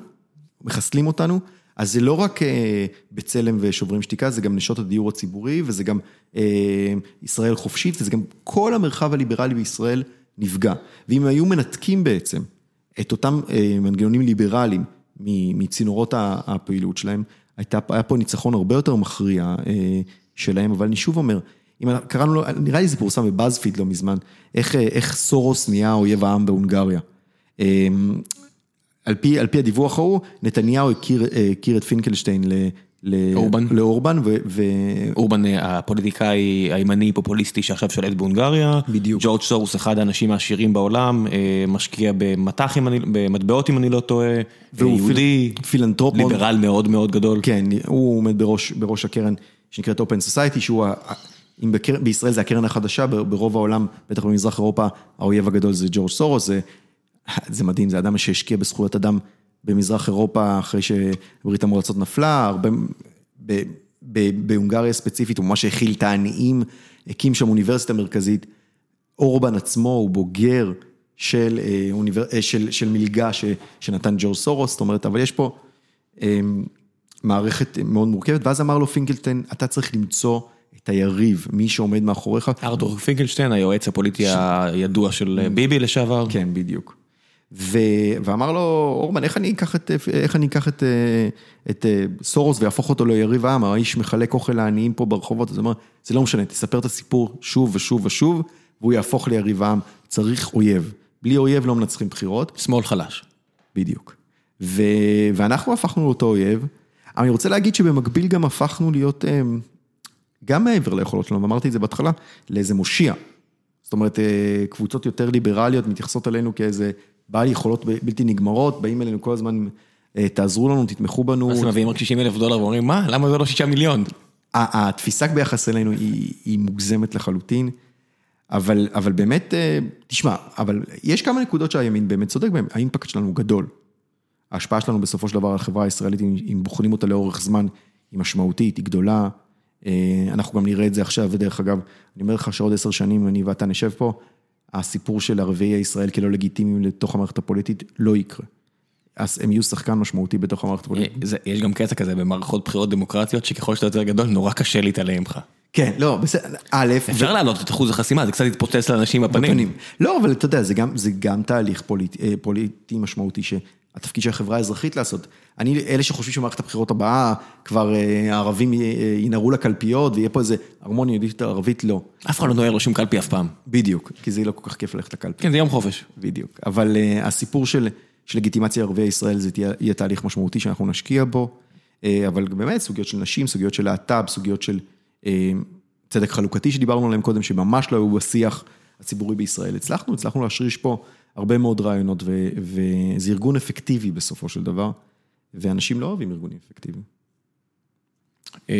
מחסלים אותנו, אז זה לא רק אה, בצלם ושוברים שתיקה, זה גם נשות הדיור הציבורי, וזה גם אה, ישראל חופשית, וזה גם כל המרחב הליברלי בישראל נפגע. ואם היו מנתקים בעצם את אותם אה, מנגנונים ליברליים מצינורות הפעילות שלהם, הייתה, היה פה ניצחון הרבה יותר מכריע שלהם, אבל אני שוב אומר, אם קראנו לו, נראה לי זה פורסם בבאזפיד לא מזמן, איך, איך סורוס נהיה אויב העם בהונגריה. על פי, על פי הדיווח ההוא, נתניהו הכיר, הכיר את פינקלשטיין ל... לאורבן, לאורבן ו... ו... אורבן הפוליטיקאי הימני פופוליסטי שעכשיו שולט בהונגריה, בדיוק, ג'ורג' סורוס אחד האנשים העשירים בעולם, משקיע במטח, במטבעות אם אני לא טועה, והוא יהודי, פילנטרופ, ליברל מאוד מאוד גדול, כן, הוא עומד בראש, בראש הקרן שנקראת Open Society, שהוא, אם. בישראל זה הקרן החדשה, ברוב העולם, בטח במזרח אירופה, האויב הגדול זה ג'ורג' סורוס, זה זה מדהים, זה אדם שהשקיע בזכויות אדם במזרח אירופה אחרי שברית המועצות נפלה, הרבה, בהונגריה ספציפית הוא ממש האכיל את העניים, הקים שם אוניברסיטה מרכזית. אורבן עצמו הוא בוגר של, אה, אוניבר... אה, של, של מלגה ש, שנתן ג'ורג' סורוס, זאת אומרת, אבל יש פה אה, מערכת מאוד מורכבת, ואז אמר לו פינקלטן, אתה צריך למצוא את היריב, מי שעומד מאחוריך. ארתור פינקלשטיין, היועץ הפוליטי ש... הידוע של ביבי לשעבר. כן, בדיוק. ו... ואמר לו, אורבן, איך אני אקח את, איך אני אקח את, את סורוס ויהפוך אותו ליריב העם, האיש מחלק אוכל לעניים פה ברחובות, אז הוא אמר, זה לא משנה, תספר את הסיפור שוב ושוב ושוב, והוא יהפוך ליריב העם, צריך אויב. בלי אויב לא מנצחים בחירות. שמאל חלש. בדיוק. ו... ואנחנו הפכנו לאותו אויב, אבל אני רוצה להגיד שבמקביל גם הפכנו להיות, גם מעבר ליכולות שלנו, ואמרתי את זה בהתחלה, לאיזה מושיע. זאת אומרת, קבוצות יותר ליברליות מתייחסות אלינו כאיזה בעל יכולות בלתי נגמרות, באים אלינו כל הזמן, תעזרו לנו, תתמכו בנו. אז מביאים רק 60 אלף דולר ואומרים, מה, למה זה לא 6 מיליון? התפיסה ביחס אלינו היא, היא מוגזמת לחלוטין, אבל, אבל באמת, תשמע, אבל יש כמה נקודות שהימין באמת צודק בהן, האימפקט שלנו הוא גדול. ההשפעה שלנו בסופו של דבר על החברה הישראלית, אם בוחנים אותה לאורך זמן, היא משמעותית, היא גדולה. אנחנו גם נראה את זה עכשיו, ודרך אגב, אני אומר לך שעוד עשר שנים, אני ואתה נשב פה, הסיפור של ערביי ישראל כלא לגיטימיים לתוך המערכת הפוליטית לא יקרה. אז הם יהיו שחקן משמעותי בתוך המערכת הפוליטית. זה, יש גם קטע כזה במערכות בחירות דמוקרטיות, שככל שאתה יותר גדול, נורא קשה להתעלם לך. כן, לא, בסדר, א', אפשר להעלות את אחוז החסימה, זה קצת יתפוצץ לאנשים בפנים. בפנים. לא, אבל אתה יודע, זה גם, זה גם תהליך פוליט, אה, פוליטי משמעותי שהתפקיד של החברה האזרחית לעשות. אני, אלה שחושבים שמערכת הבחירות הבאה, כבר אה, הערבים אה, ינהרו לקלפיות ויהיה פה איזה הרמוניה יהודית ערבית, לא. אף אחד לא נוהר לו שום קלפי אף פעם. בדיוק, כי זה לא כל כך כיף ללכת לקלפי. כן, זה יום חופש. בדיוק. אבל uh, הסיפור של, של לגיטימציה ערביי ישראל, זה תהיה, יהיה תהליך משמעותי שאנחנו נשקיע בו, uh, אבל באמת סוגיות של נשים, סוגיות של להט"ב, סוגיות של uh, צדק חלוקתי שדיברנו עליהם קודם, שממש לא היו בשיח הציבורי בישראל. הצלחנו, הצלחנו להשריש פה הרבה מאוד רעיונות, וזה ארגון אפקטיבי בסופו של דבר, ואנשים לא אוהבים ארגונים אפקטיביים. אה,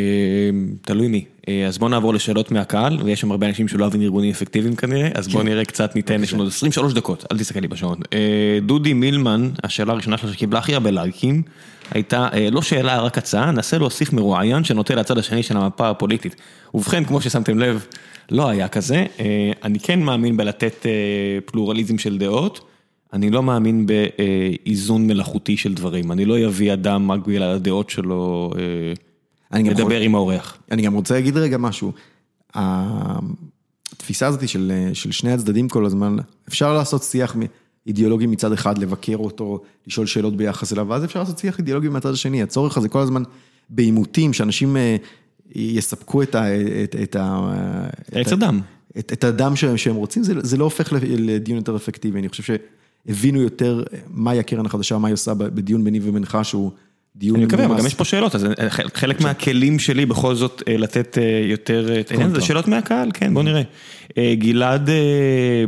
תלוי מי. אה, אז בוא נעבור לשאלות מהקהל, ויש שם הרבה אנשים שלא אוהבים ארגונים אפקטיביים כנראה, אז בוא נראה קצת, ניתן, יש לנו עוד 23 דקות, אל תסתכל לי בשעון. אה, דודי מילמן, השאלה הראשונה שלה שקיבלה הכי הרבה לייקים, הייתה לא שאלה, רק הצעה, ננסה להוסיף מרואיין שנוטה לצד השני של המפה הפוליטית. ובכן, כמו ששמתם לב, לא היה כזה. אני כן מאמין בלתת פלורליזם של דעות. אני לא מאמין באיזון מלאכותי של דברים, אני לא אביא אדם רק בגלל הדעות שלו. לדבר עם האורח. אני גם רוצה להגיד רגע משהו. התפיסה הזאת של, של שני הצדדים כל הזמן, אפשר לעשות שיח אידיאולוגי מצד אחד, לבקר אותו, לשאול שאלות ביחס אליו, ואז אפשר לעשות שיח אידיאולוגי מהצד השני. הצורך הזה כל הזמן בעימותים, שאנשים אה, יספקו את ה... את ה... עץ הדם. את, את הדם שהם, שהם רוצים, זה, זה לא הופך לדיון יותר אפקטיבי. אני חושב שהבינו יותר מהי הקרן החדשה, מה היא עושה בדיון ביני ובינך, שהוא... דיון אני מקווה, אבל גם יש פה שאלות, אז חלק מהכלים שלי בכל זאת לתת יותר, זה שאלות מהקהל, כן, בוא נראה. גלעד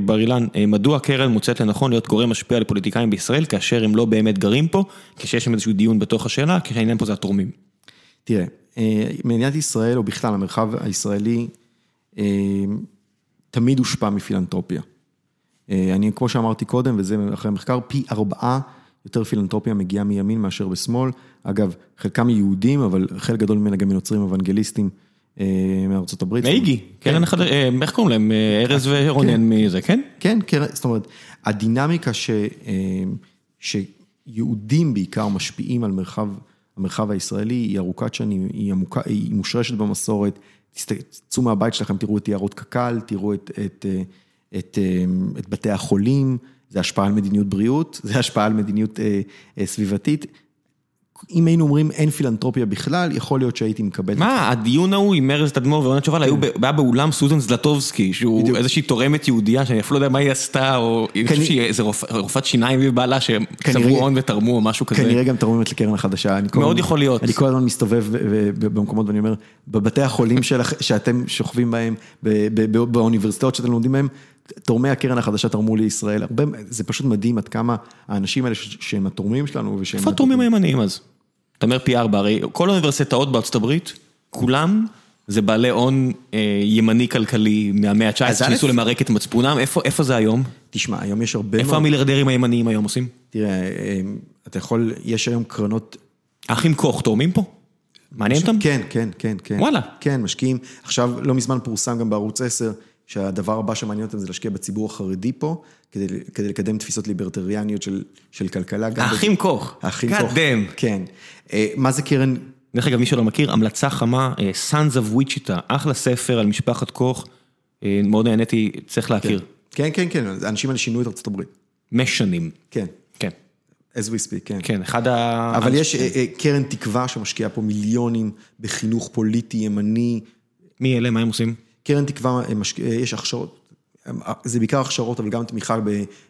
בר אילן, מדוע הקרן מוצאת לנכון להיות גורם משפיע לפוליטיקאים בישראל, כאשר הם לא באמת גרים פה, כשיש שם איזשהו דיון בתוך השאלה, כשהעניין פה זה התורמים. תראה, מדינת ישראל, או בכלל המרחב הישראלי, תמיד הושפע מפילנטרופיה. אני, כמו שאמרתי קודם, וזה אחרי המחקר, פי ארבעה יותר פילנטרופיה מגיעה מימין מאשר בשמאל. אגב, חלקם יהודים, אבל חלק גדול ממנה גם מנוצרים אוונגליסטים אה, מארצות הברית. מאיגי, קרן אחד, אה, איך קוראים להם? אה, ארז ורונן כן. מזה, כן? כן, זאת אומרת, הדינמיקה שיהודים בעיקר משפיעים על מרחב, המרחב הישראלי היא ארוכת שנים, היא עמוקה, היא מושרשת במסורת. תצאו מהבית שלכם, תראו את יערות קק"ל, תראו את, את, את, את בתי החולים. זה השפעה על מדיניות בריאות, זה השפעה על מדיניות אה, אה, סביבתית. אם היינו אומרים אין פילנטרופיה בכלל, יכול להיות שהייתי מקבל. מה, הדיון ההוא עם ארז תדמור ועונת שובל, היו היה באולם סוזן זלטובסקי, שהוא איזושהי תורמת יהודייה, שאני אפילו לא יודע מה היא עשתה, או איזה רופאת שיניים ובעלה שהם צברו הון ותרמו או משהו כזה. כנראה גם תרמו לקרן החדשה. מאוד יכול להיות. אני כל הזמן מסתובב במקומות ואני אומר, בבתי החולים שאתם שוכבים בהם, באוניברסיטאות שאתם לומדים בהם, תורמי הקרן החדשה תרמו לישראל, הרבה, זה פשוט מדהים עד כמה האנשים האלה שהם התורמים שלנו ושהם... איפה התורמים הימניים אז? אתה אומר פי ארבע, הרי כל האוניברסיטאות בארצות הברית, כולם זה בעלי הון אה, ימני כלכלי מהמאה ה-19, שניסו למרק את מצפונם, איפה, איפה זה היום? תשמע, היום יש הרבה איפה מאוד... המיליארדרים הימניים היום עושים? תראה, אה, אתה יכול, יש היום קרנות... אחים קוך תורמים פה? מעניין אותם? כן, כן, כן, כן. וואלה. כן, משקיעים. עכשיו, לא מזמן פורסם גם בערוץ 10, שהדבר הבא שמעניין אותם זה להשקיע בציבור החרדי פה, כדי, כדי לקדם תפיסות ליברטריאניות של, של כלכלה. האחים קוך. האחים. God damn. כן. אה, מה זה קרן? דרך אגב, מי שלא מכיר, המלצה חמה, אה, Sons of Wichita, אחלה ספר על משפחת קוך, אה, מאוד נהניתי, צריך להכיר. כן, כן, כן, האנשים האלה שינו את ארצות הברית. משנים. כן. כן. as we speak, כן. כן, אחד ה... אבל יש קרן תקווה שמשקיעה פה מיליונים בחינוך פוליטי ימני. מי אלה? מה הם עושים? קרן תקווה, יש הכשרות, זה בעיקר הכשרות, אבל גם תמיכה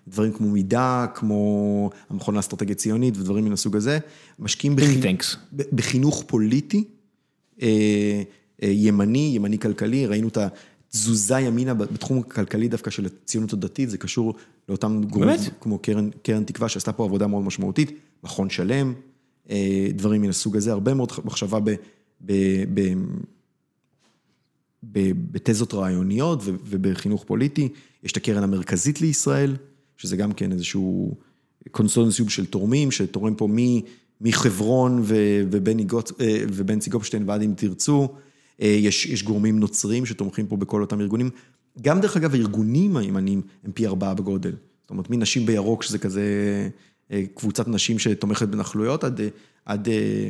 בדברים כמו מידע, כמו המכון לאסטרטגיה ציונית ודברים מן הסוג הזה. משקיעים בחינוך, בחינוך פוליטי, אה, אה, ימני, ימני כלכלי, ראינו את התזוזה ימינה בתחום הכלכלי דווקא של הציונות הדתית, זה קשור לאותם גורמים כמו קרן, קרן תקווה שעשתה פה עבודה מאוד משמעותית, מכון שלם, אה, דברים מן הסוג הזה, הרבה מאוד מחשבה ב... ב, ב בתזות רעיוניות ובחינוך פוליטי, יש את הקרן המרכזית לישראל, שזה גם כן איזשהו קונסולנסיום של תורמים, שתורם פה מחברון אה, ובנצי גופשטיין ועד אם תרצו, אה, יש, יש גורמים נוצרים שתומכים פה בכל אותם ארגונים. גם דרך אגב, הארגונים הימניים הם פי ארבעה בגודל. זאת אומרת, מנשים בירוק, שזה כזה אה, קבוצת נשים שתומכת בנכלויות, עד, אה, עד אה,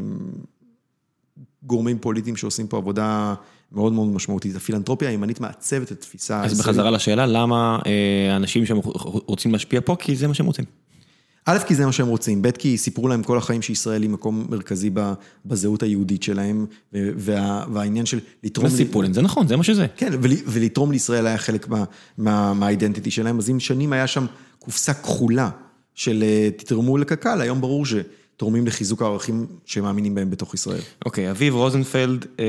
גורמים פוליטיים שעושים פה עבודה מאוד מאוד משמעותית. הפילנטרופיה הימנית מעצבת את התפיסה. אז בחזרה לשאלה, למה אנשים שהם רוצים להשפיע פה? כי זה מה שהם רוצים. א', כי זה מה שהם רוצים, ב', כי סיפרו להם כל החיים שישראל היא מקום מרכזי בזהות היהודית שלהם, וה, והעניין של לתרום... מה סיפרו להם? זה נכון, זה מה שזה. כן, ולתרום לישראל היה חלק מהאידנטיטי שלהם, אז אם שנים היה שם קופסה כחולה של אה, תתרמו לקק"ל, היום ברור שתורמים לחיזוק הערכים שמאמינים בהם בתוך ישראל. אוקיי, אביב רוזנפלד אה,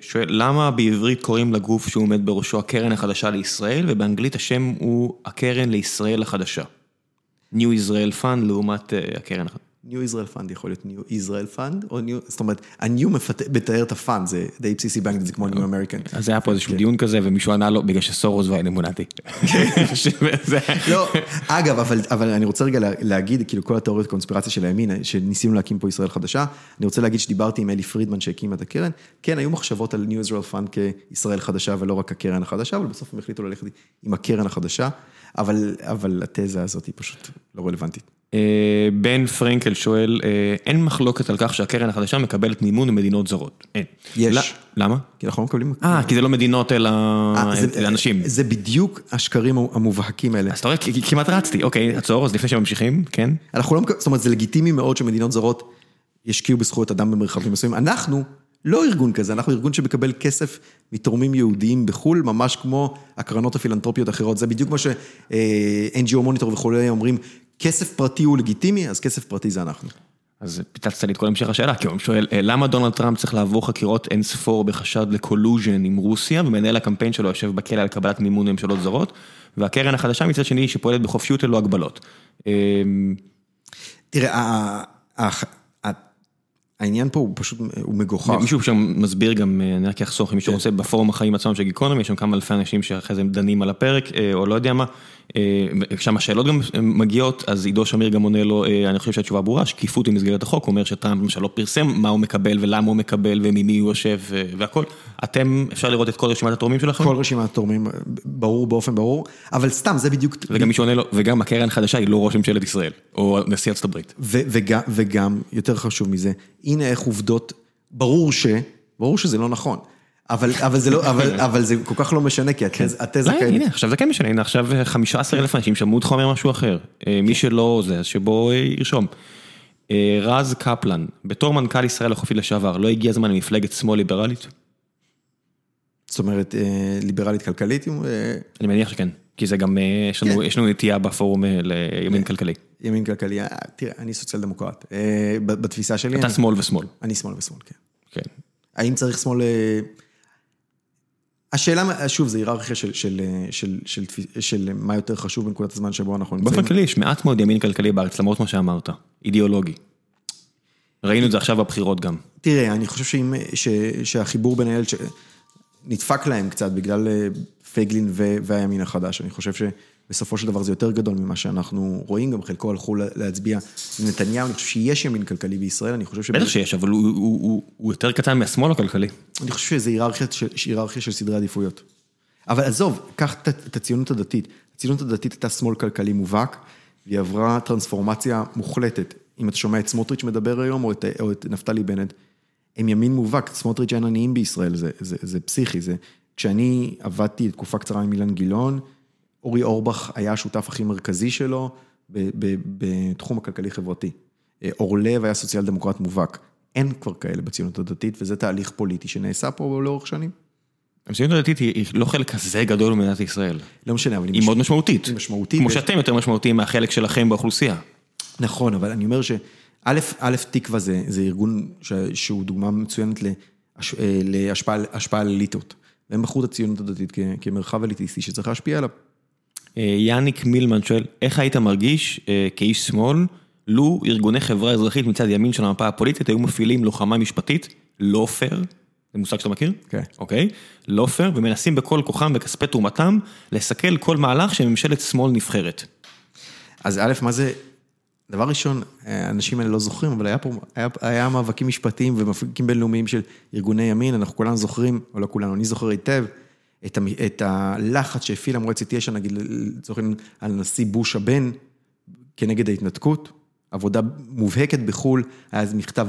שואל, למה בעברית קוראים לגוף שהוא עומד בראשו הקרן החדשה לישראל, ובאנגלית השם הוא הקרן לישראל החדשה? New Israel Fund לעומת אה, הקרן החדשה. New Israel Fund יכול להיות New Israel Fund, או New, זאת אומרת, ה-New מתאר את ה-Fund, זה די בסיסי באנגלית, זה כמו New American. אז היה פה איזשהו דיון כזה, ומישהו ענה לו, בגלל שסורוס והאלמונטי. לא, אגב, אבל אני רוצה רגע להגיד, כאילו כל התיאוריות קונספירציה של הימין, שניסינו להקים פה ישראל חדשה, אני רוצה להגיד שדיברתי עם אלי פרידמן שהקים את הקרן, כן, היו מחשבות על New Israel Fund כישראל חדשה ולא רק הקרן החדשה, אבל בסוף הם החליטו ללכת עם הקרן החדשה, אבל התזה הזאת היא פשוט לא רלוונטית. אה, בן פרנקל שואל, אה, אין מחלוקת על כך שהקרן החדשה מקבלת מימון ממדינות זרות. אין. יש. למה? כי אנחנו לא מקבלים... אה, כי זה לא מדינות אלא אנשים. זה בדיוק השקרים המובהקים האלה. אז אתה רואה, כמעט רצתי, אוקיי, עצור, אז לפני שממשיכים, כן? אנחנו לא, זאת אומרת, זה לגיטימי מאוד שמדינות זרות ישקיעו בזכויות אדם במרחבים מסוימים. אנחנו לא ארגון כזה, אנחנו ארגון שמקבל כסף מתורמים יהודיים בחו"ל, ממש כמו הקרנות הפילנטרופיות האחרות. זה בדיוק מה ש-NGO מוניטור וכולי אומרים, כסף פרטי הוא לגיטימי, אז כסף פרטי זה אנחנו. אז פיצצת לי את כל המשך השאלה, כי הוא שואל, אה, למה דונלד טראמפ צריך לעבור חקירות אין ספור בחשד לקולוז'ן עם רוסיה, ומנהל הקמפיין שלו יושב בכלא על קבלת מימון ממשלות זרות, והקרן החדשה מצד שני שפועלת בחופשיות ללא הגבלות. אמ, תראה, העניין פה הוא פשוט, הוא מגוחך. מישהו שם מסביר גם, אה, אני רק אחסוך, אם מישהו כן. רוצה בפורום החיים עצמם של גיקונומי, יש שם כמה אלפי אנשים שאחרי זה דנים על הפרק, אה, או לא יודע מה. אה, שם השאלות גם מגיעות, אז עידו שמיר גם עונה לו, אני חושב שהתשובה ברורה, שקיפות היא מסגרת החוק, הוא אומר שטראמפ למשל לא פרסם מה הוא מקבל ולמה הוא מקבל וממי הוא יושב והכל. אתם, אפשר לראות את כל רשימת התורמים שלכם? כל רשימת התורמים, ברור באופן ברור, אבל סתם, זה בדיוק... וגם מישהו עונה לו, וגם הקרן החדשה היא לא ראש ממשלת ישראל, או נשיא ארצות הברית. וגם, יותר חשוב מזה, הנה איך עובדות, ברור ש... ברור שזה לא נכון. אבל, אבל זה לא, אבל, אבל זה כל כך לא משנה, כי התזה כן. כאלה. הנה, עכשיו זה כן משנה, הנה עכשיו 15 אלף אנשים שמעו אותך אומר משהו אחר. אה, מי שלא זה, אז שבו ירשום. אה, רז קפלן, בתור מנכ"ל ישראל החופי לשעבר, לא הגיע הזמן למפלגת שמאל ליברלית? זאת אומרת, אה, ליברלית כלכלית? אני מניח שכן, כי זה גם, יש לנו, כן. יש לנו נטייה בפורום לימין כלכלי. ימין כלכלי, תראה, אני סוציאל דמוקרט, בתפיסה שלי. אתה שמאל ושמאל. אני שמאל ושמאל, כן. כן. האם צריך שמאל... השאלה, שוב, זה היררכיה של של, של, של, של מה יותר חשוב בנקודת הזמן שבו אנחנו נמצאים. באופן כללי, יש מעט מאוד ימין כלכלי בארץ, למרות מה שאמרת, אידיאולוגי. ראינו את זה עכשיו בבחירות גם. תראה, אני חושב שאם, ש, שהחיבור בין הילד, נדפק להם קצת בגלל אה, פייגלין והימין החדש, אני חושב ש... בסופו של דבר זה יותר גדול ממה שאנחנו רואים, גם חלקו הלכו להצביע עם נתניהו, אני חושב שיש ימין כלכלי בישראל, אני חושב ש... בטח שיש, אבל הוא הוא, הוא, הוא יותר קטן מהשמאל הכלכלי. אני חושב שזה היררכיה היררכיה של סדרי עדיפויות. אבל עזוב, קח את הציונות הדתית. הציונות הדתית הייתה שמאל כלכלי מובהק, והיא עברה טרנספורמציה מוחלטת. אם אתה שומע את סמוטריץ' מדבר היום, או את, או את נפתלי בנט, הם ימין מובהק, סמוטריץ' אין עניים בישראל, זה, זה, זה פסיכי, זה... כשאני עבדתי תקופה קצרה עם אילן גילאון, אורי אורבך היה השותף הכי מרכזי שלו בתחום הכלכלי-חברתי. אה, אורלב היה סוציאל דמוקרט מובהק. אין כבר כאלה בציונות הדתית, וזה תהליך פוליטי שנעשה פה לאורך שנים. הציונות הדתית היא לא חלק כזה גדול במדינת ישראל. לא משנה, אבל היא מאוד משמעותית. היא משמעותית. כמו שאתם יותר משמעותיים מהחלק שלכם באוכלוסייה. נכון, אבל אני אומר שא', תקווה זה ארגון שהוא דוגמה מצוינת אה, להשפעה על אליטות. והם בחרו את הציונות הדתית כמרחב אליטיסטי שצריך להשפיע עליו. אה, יאניק מילמן שואל, איך היית מרגיש אה, כאיש שמאל, לו ארגוני חברה אזרחית מצד ימין של המפה הפוליטית היו מפעילים לוחמה משפטית, לא פייר, זה מושג שאתה מכיר? כן. אוקיי, לא פייר, ומנסים בכל כוחם וכספי תרומתם, לסכל כל מהלך של ממשלת שמאל נבחרת. אז א', מה זה, דבר ראשון, האנשים האלה לא זוכרים, אבל היה פה, היה, היה מאבקים משפטיים ומאבקים בינלאומיים של ארגוני ימין, אנחנו כולנו זוכרים, או לא כולנו, אני זוכר היטב. את, המ, את הלחץ שהפעילה מועצת יש"ע, נגיד לצורך על הנשיא בוש הבן, כנגד ההתנתקות, עבודה מובהקת בחו"ל, היה איזה מכתב,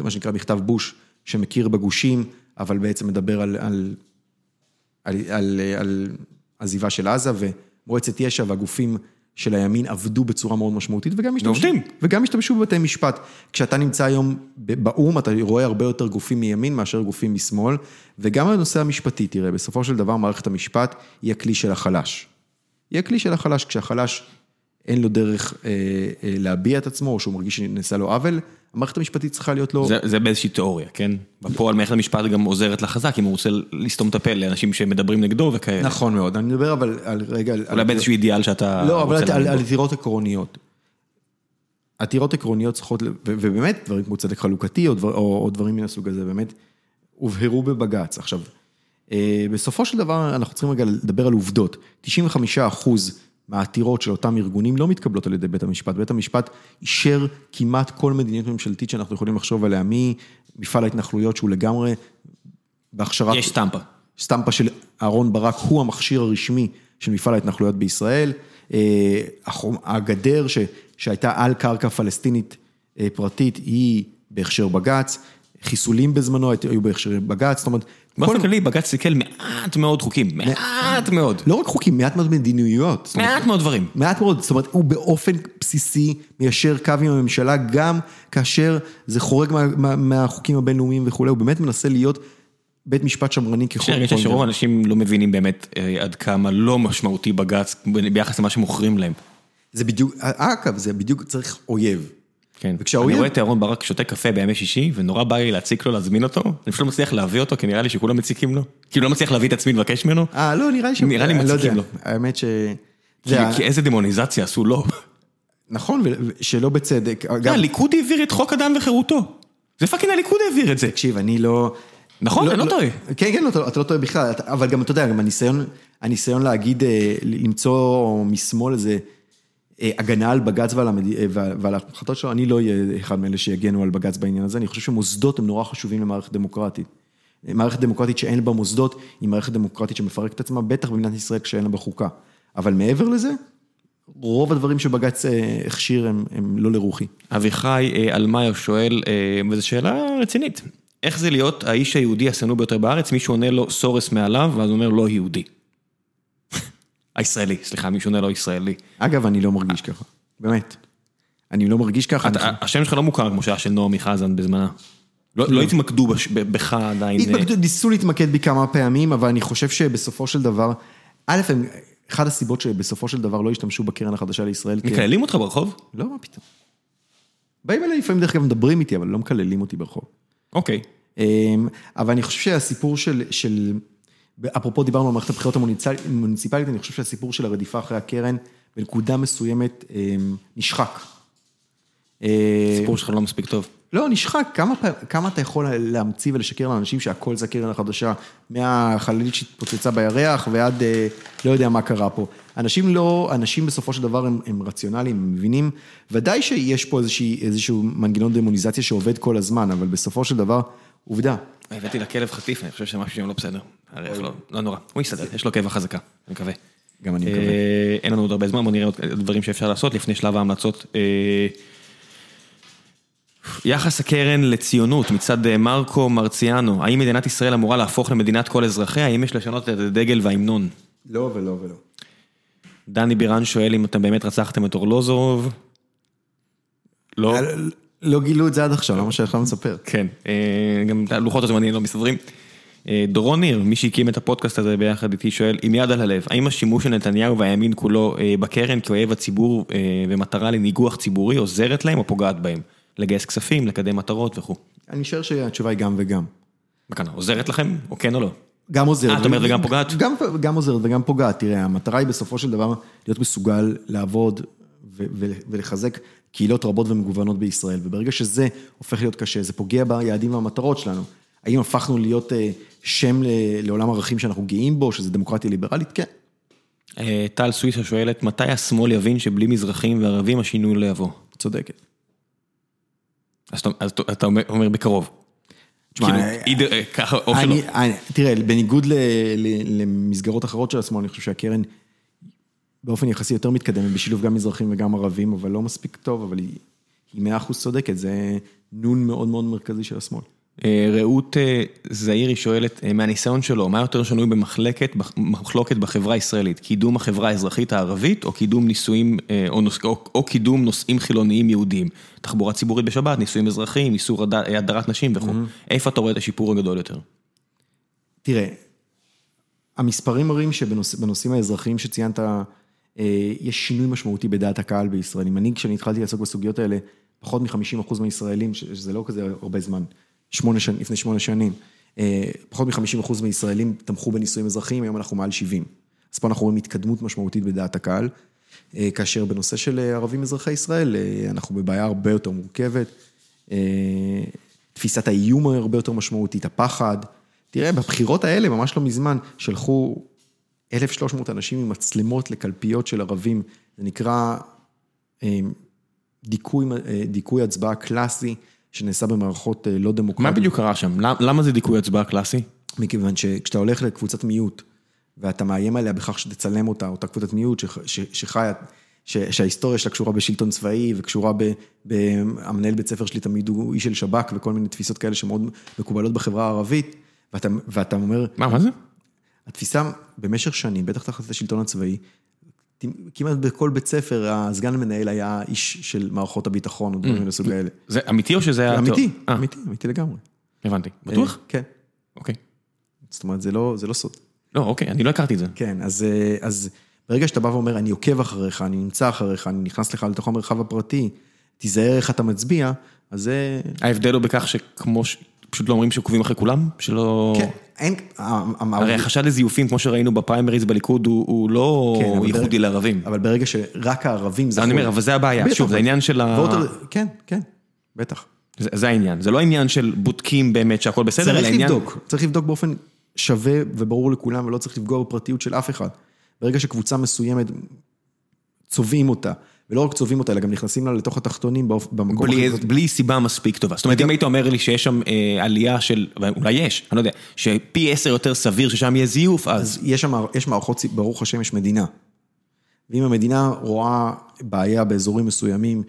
מה שנקרא מכתב בוש, שמכיר בגושים, אבל בעצם מדבר על, על, על, על, על עזיבה של עזה, ומועצת יש"ע והגופים של הימין עבדו בצורה מאוד משמעותית, וגם השתמשו. וגם השתמשו בבתי משפט. כשאתה נמצא היום באו"ם, אתה רואה הרבה יותר גופים מימין מאשר גופים משמאל, וגם הנושא המשפטי, תראה, בסופו של דבר מערכת המשפט היא הכלי של החלש. היא הכלי של החלש, כשהחלש אין לו דרך אה, אה, להביע את עצמו, או שהוא מרגיש שנעשה לו עוול, המערכת המשפטית צריכה להיות לו... זה, זה באיזושהי תיאוריה, כן? בפועל מערכת המשפט גם עוזרת לחזק, אם הוא רוצה לסתום את הפה לאנשים שמדברים נגדו וכאלה. נכון מאוד, אני מדבר אבל על רגע... על- אולי באיזשהו אידיאל שאתה לא, אבל על- על. עתירות עקרוניות. עתירות עקרוניות צריכות, ובאמת, דברים כמו צדק חלוקתי או, דבר, או, או דברים מן הסוג הזה, באמת, הובהרו בבג"ץ. עכשיו, אה, בסופו של דבר, אנחנו צריכים רגע לדבר על עובדות. 95 אחוז מהעתירות של אותם ארגונים לא מתקבלות על ידי בית המשפט. בית המשפט אישר כמעט כל מדיניות ממשלתית שאנחנו יכולים לחשוב עליה, ממפעל ההתנחלויות שהוא לגמרי בהכשרת... יש סטמפה. סטמפה של אהרון ברק הוא המכשיר הרשמי של מפעל ההתנחלויות בישראל. אה, הגדר ש, שהייתה על קרקע פלסטינית אה, פרטית היא בהכשר בג"ץ, חיסולים בזמנו היו בהכשר בג"ץ, זאת אומרת, באופן כל- כללי בג"ץ סיכל מעט מאוד חוקים, מעט מאוד, לא רק חוקים, מעט מאוד אומרת, מעט מאוד דברים. מעט מאוד, זאת אומרת, הוא באופן בסיסי מיישר קו עם הממשלה, גם כאשר זה חורג מה, מה, מהחוקים הבינלאומיים וכולי, הוא באמת מנסה להיות בית משפט שמרני ככל יש לי הרגשה כל שרוב. האנשים לא מבינים באמת אה, עד כמה לא משמעותי בג"ץ ביחס למה שמוכרים להם. זה בדיוק, אגב, זה בדיוק צריך אויב. כן. אני רואה את אהרון ברק שותה קפה בימי שישי, ונורא בא לי להציק לו, להזמין אותו, אני פשוט לא מצליח להביא אותו, כי נראה לי שכולם מציקים לו. כאילו לא מצליח להביא את עצמי לבקש ממנו, אה, לא, נראה לי ש... נראה לי אני לא מציקים. לו. האמת ש... כי איזה דמוניזציה עשו לו. נכון, שלא בצדק. אגב, הליכוד העביר את חוק אדם וחירותו. זה fucking הליכוד העביר את זה. תקשיב, אני לא... נכון, אני לא טועה. כן, כן, לא, אתה לא טועה בכלל, אבל גם אתה יודע, גם הניסיון, להגיד, אה, למצוא משמאל איזה אה, הגנה על בג"ץ אה, ועל ההחלטות שלו, אני לא אהיה אחד מאלה שיגנו על בג"ץ בעניין הזה, אני חושב שמוסדות הם נורא חשובים למערכת דמוקרטית. מערכת דמוקרטית שאין בה מוסדות, היא מערכת דמוקרטית שמפרקת עצמה, בטח במדינת ישראל כשאין לה חוקה. אבל מעבר לזה, רוב הדברים שבג"ץ אה, הכשיר הם, הם לא לרוחי. אביחי אה, אלמאייר שואל, אה, וזו שאלה רצינית, איך זה להיות האיש היהודי השנוא ביותר בארץ, מישהו עונה לו סורוס מעליו, ואז הוא אומר לא יהודי. הישראלי, סליחה, מישהו עונה לו ישראלי. אגב, אני לא מרגיש ככה, באמת. אני לא מרגיש ככה. השם שלך לא מוכר כמו שהיה של נעמי חזן בזמנה. לא לא התמקדו בש- ב- בך עדיין. אה, התמקדו, ניסו להתמקד בי כמה פעמים, אבל אני חושב שבסופו של דבר, א', הם- אחת הסיבות שבסופו של דבר לא השתמשו בקרן החדשה לישראל, כי- מקללים אותך ברחוב? לא, מה פתאום. באים אליי לפעמים, דרך אגב, מדברים איתי, אבל לא מקללים אותי ברחוב. אוקיי. אמ, אבל אני חושב שהסיפור של, של, אפרופו דיברנו על מערכת הבחירות המוניציפ- המוניציפלית, אני חושב שהסיפור של הרדיפה אחרי הקרן, בנקודה מסוימת אמ, נשחק. אה, הסיפור שלך לא מספיק טוב. לא, נשחק, כמה, כמה אתה יכול להמציא ולשקר לאנשים שהכל זה הקרן החדשה, מהחללית שהתפוצצה בירח ועד אה, לא יודע מה קרה פה. אנשים לא, אנשים בסופו של דבר הם, הם רציונליים, הם מבינים, ודאי שיש פה איזושהי, איזשהו מנגנון דמוניזציה שעובד כל הזמן, אבל בסופו של דבר, עובדה. הבאתי לכלב חטיף, אני חושב שמשהו שם לא בסדר. לא, לא נורא. הוא יסתדר, יש לו קבע חזקה, אני מקווה. גם אני מקווה. אה, אין לנו עוד הרבה זמן, בוא נראה עוד דברים שאפשר לעשות לפני שלב ההמלצות. אה, יחס הקרן לציונות מצד אה, מרקו מרציאנו, האם מדינת ישראל אמורה להפוך למדינת כל אזרחיה? האם יש לשנות את הדגל וההמנון? לא ולא ולא. דני בירן שואל אם אתם באמת רצחתם את אורלוזורוב. לא. לא גילו את זה עד עכשיו, למה שאתה מספר? כן, אה, גם לוחות הזמנים לא מסתדרים. אה, דורון ניר, מי שהקים את הפודקאסט הזה ביחד איתי, שואל, עם יד על הלב, האם השימוש של נתניהו והימין כולו אה, בקרן כאויב הציבור אה, ומטרה לניגוח ציבורי עוזרת להם או פוגעת בהם? לגייס כספים, לקדם מטרות וכו'. אני משער שהתשובה היא גם וגם. מה עוזרת לכם או כן או לא? גם עוזרת. אה, אתה אומר וגם פוגעת? גם, גם עוזרת וגם פוגעת. תראה, המטרה היא בסופו של דבר להיות מסוגל לעבוד ו- ו- ולחזק קהילות רבות ומגוונות בישראל, וברגע שזה הופך להיות קשה, זה פוגע ביעדים והמטרות שלנו. האם הפכנו להיות אה, שם לעולם ערכים שאנחנו גאים בו, שזה דמוקרטיה ליברלית? כן. אה, טל סוויסה שואלת, מתי השמאל יבין שבלי מזרחים וערבים השינוי לא יבוא? צודקת. אז אתה- אומר בקרוב. כאילו, אה, אה, תראה, בניגוד למסגרות אחרות של השמאל, אני חושב שהקרן באופן יחסי יותר מתקדמת, בשילוב גם מזרחים וגם ערבים, אבל לא מספיק טוב, אבל היא מאה אחוז צודקת, זה נון מאוד מאוד מרכזי של השמאל. אה, רעות אה, זעירי שואלת, אה, מהניסיון שלו, מה יותר שנוי במחלוקת בחברה הישראלית? קידום החברה האזרחית הערבית, או קידום נישואים, או, נוס, או, או קידום נושאים חילוניים יהודיים? תחבורה ציבורית בשבת, נישואים אזרחיים, איסור הד- הדרת נשים וכו'. איפה אתה רואה את השיפור הגדול יותר? תראה, המספרים מראים שבנושאים האזרחיים שציינת, יש שינוי משמעותי בדעת הקהל בישראל. אם אני, כשאני התחלתי לעסוק בסוגיות האלה, פחות מ-50% מהישראלים, שזה לא כזה הרבה זמן, שמונה שנים, לפני שמונה שנים, אה, פחות מ-50% מהישראלים תמכו בנישואים אזרחיים, היום אנחנו מעל 70. אז פה אנחנו רואים התקדמות משמעותית בדעת הקהל, אה, כאשר בנושא של אה, ערבים אזרחי ישראל, אנחנו בבעיה הרבה יותר מורכבת. תפיסת האיום הרבה יותר משמעותית, הפחד. תראה, בבחירות האלה, ממש לא מזמן, שלחו 1,300 אנשים עם מצלמות לקלפיות של ערבים, זה נקרא דיכוי, דיכוי הצבעה קלאסי, שנעשה במערכות אה, לא מה דמוקרטיות. בדיוק קרה שם? למ- למה זה דיכוי הצבעה קלאסי? מכיוון שכשאתה הולך לקבוצת מיעוט, ואתה מאיים עליה בכך שתצלם אותה, אותה קבוצת מיעוט שחיה, שההיסטוריה שלה קשורה בשלטון צבאי, וקשורה ב... ב- המנהל בית ספר שלי תמיד הוא איש של שב"כ, וכל מיני תפיסות כאלה שמאוד מקובלות בחברה הערבית, ואתה, ואתה אומר, מה, מה זה? התפיסה במשך שנים, בטח תחת השלטון הצבאי, כמעט בכל בית ספר, הסגן המנהל היה איש של מערכות הביטחון, או דברים מן הסוג האלה. זה אמיתי או שזה היה... אמיתי, אה, אמיתי, אמיתי לגמרי. הבנתי. בטוח? אה, כן. אוקיי. זאת אומרת, זה לא, זה לא סוד. לא, אוקיי, אני לא הכרתי את זה. כן, אז, אה, אז ברגע שאתה בא ואומר, אני עוקב אחריך, אני נמצא אחריך, אני נכנס לך לתוך המרחב הפרטי, תיזהר איך אתה מצביע, אז זה... ההבדל הוא בכך שכמו. פשוט לא אומרים שעוקבים אחרי כולם? שלא... כן, אין... הרי החשד לזיופים, כמו שראינו בפריימריז בליכוד, הוא, לא כן, ייחודי לערבים. אבל ברגע שרק הערבים זכו... אני אומר, אבל זה הבעיה, שוב, זה העניין של ה... כן, כן, בטח. זה, העניין, זה לא העניין של בודקים באמת שהכל בסדר, אלא צריך העניין... לבדוק, צריך לבדוק באופן שווה וברור לכולם, ולא צריך לפגוע בפרטיות של אף אחד. ברגע שקבוצה מסוימת, צובעים אותה, ולא רק צובעים אותה, אלא גם נכנסים לה לתוך התחתונים במקום בלי. בלי סיבה מספיק טובה. זאת אומרת, אם היית אומר לי שיש שם אה, עלייה של, אולי יש, אני לא יודע, שפי עשר יותר סביר ששם יהיה זיוף, אז אז יש שם, יש מערכות, ברוך השם, יש מדינה. ואם המדינה רואה בעיה באזורים מסוימים,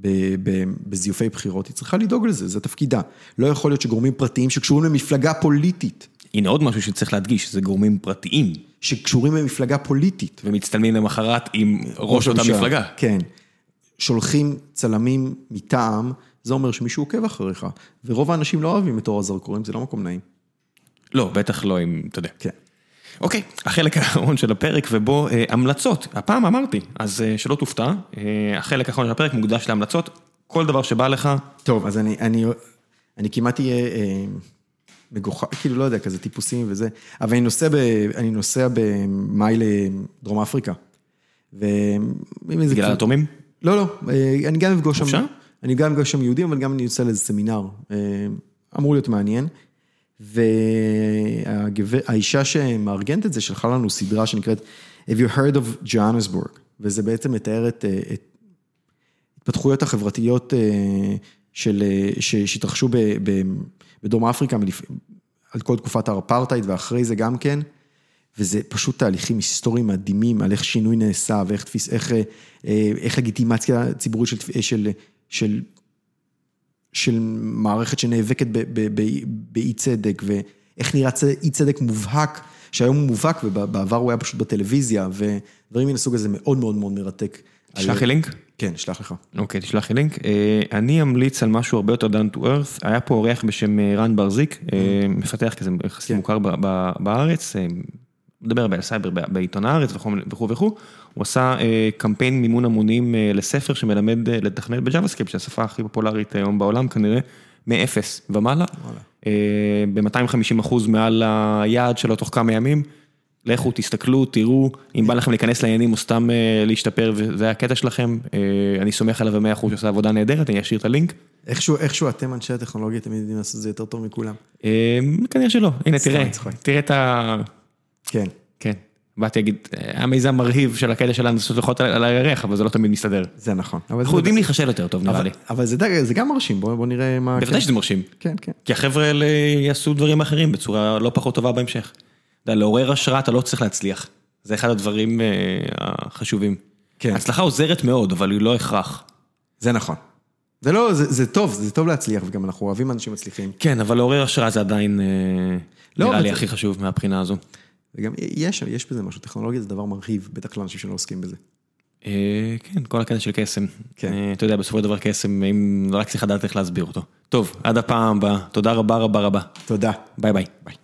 ב- ב- בזיופי בחירות, היא צריכה לדאוג לזה, זה תפקידה. לא יכול להיות שגורמים פרטיים שקשורים למפלגה פוליטית, הנה עוד משהו שצריך להדגיש, זה גורמים פרטיים, שקשורים למפלגה פוליטית. ומצטלמים למחרת עם ראש אותה. מפלגה. כן. שולחים צלמים מטעם, זה אומר שמישהו עוקב אחריך. ורוב האנשים לא אוהבים את אור הזרקורים, זה לא מקום נעים. לא, בטח לא אם, אתה יודע. כן. אוקיי, החלק האחרון של הפרק ובו אה, המלצות. הפעם אמרתי, אז אה, שלא תופתע, אה, החלק האחרון של הפרק מוקדש להמלצות. כל דבר שבא לך, טוב, אז אני, אני, אני כמעט אהיה אה, מגוחך, כאילו, לא יודע, כזה טיפוסים וזה, אבל אני נוסע, ב, אני נוסע במאי לדרום אפריקה. ו... בגלל התורמים? לא, לא, אה, אני גם אפגוש שם, חופשה? אני גם אפגוש שם יהודים, אבל גם אני יוצא לאיזה סמינר, אה, אמור להיות מעניין. והאישה שמארגנת את זה שלחה לנו סדרה שנקראת Have you heard of Johannesburg? וזה בעצם מתאר את, אה, את ההתפתחויות החברתיות אה, של, אה, שהתרחשו ב, ב, בדרום אפריקה מלפ... על כל תקופת האפרטהייד ואחרי זה גם כן. וזה פשוט תהליכים היסטוריים מדהימים על איך שינוי נעשה ואיך תפיס, איך, אה, אה, איך לגיטימציה ציבורית של, תפ- של, של, של מערכת שנאבקת באי צדק ואיך נראה אי צדק מובהק, שהיום הוא מובהק ובעבר הוא היה פשוט בטלוויזיה ודברים מן הסוג הזה מאוד מאוד מאוד מרתק. תשלח לי לינק. כן, אשלח לך. אוקיי, תשלח לי לינק. אה, אני אמליץ על משהו הרבה יותר down to earth. היה פה אורח בשם אה, רן בר-זיק, אה, מפתח כזה יחסית כן. מוכר בארץ, מדבר על סייבר בעיתון הארץ וכו' וכו'. הוא עשה קמפיין מימון המונים לספר שמלמד לתכנת ב JavaScript, שהשפה הכי פופולרית היום בעולם כנראה, מאפס ומעלה. ב-250 אחוז מעל היעד שלו תוך כמה ימים. לכו, תסתכלו, תראו, אם בא לכם להיכנס לעניינים או סתם אה, להשתפר וזה הקטע שלכם, אה, אני סומך עליו במאה אחוז שעושה עבודה נהדרת, אני אשאיר את הלינק. איכשהו, איכשהו אתם אנשי הטכנולוגיה תמיד יודעים לעשות את זה יותר טוב מכולם. אה, כנראה שלא, הנה תראה. תראה את ה... כן. כן. באתי להגיד, היה מיזם מרהיב של הקטע של לעשות לוחות על הירח, אבל זה לא תמיד מסתדר. זה נכון. אנחנו יודעים להיחשל יותר טוב, נראה אבל- לי. אבל זה גם מרשים, בוא בוא נראה מה... בוודאי שזה מרשים. כן, כן. כי החבר'ה האלה יעשו דברים אחרים בצורה לא פחות טובה בהמשך. אתה יודע, לעורר השראה אתה לא צריך להצליח. זה אחד הדברים אה, החשובים. כן. הצלחה עוזרת מאוד, אבל היא לא הכרח. זה נכון. זה לא, זה, זה טוב, זה טוב להצליח, וגם אנחנו אוהבים אנשים מצליחים. כן, אבל לעורר השראה זה עדיין אה, לא, נראה לי זה- הכי חשוב מהבחינה הזו. וגם יש, יש בזה משהו, טכנולוגיה זה דבר מרהיב, בטח לאנשים שלא עוסקים בזה. אה, כן, כל הקטע של קסם. כן. אה, אתה יודע, בסופו של דבר קסם, אם רק צריך לדעת איך להסביר אותו. טוב, עד הפעם הבאה, תודה רבה רבה רבה. תודה. ביי ביי. ביי.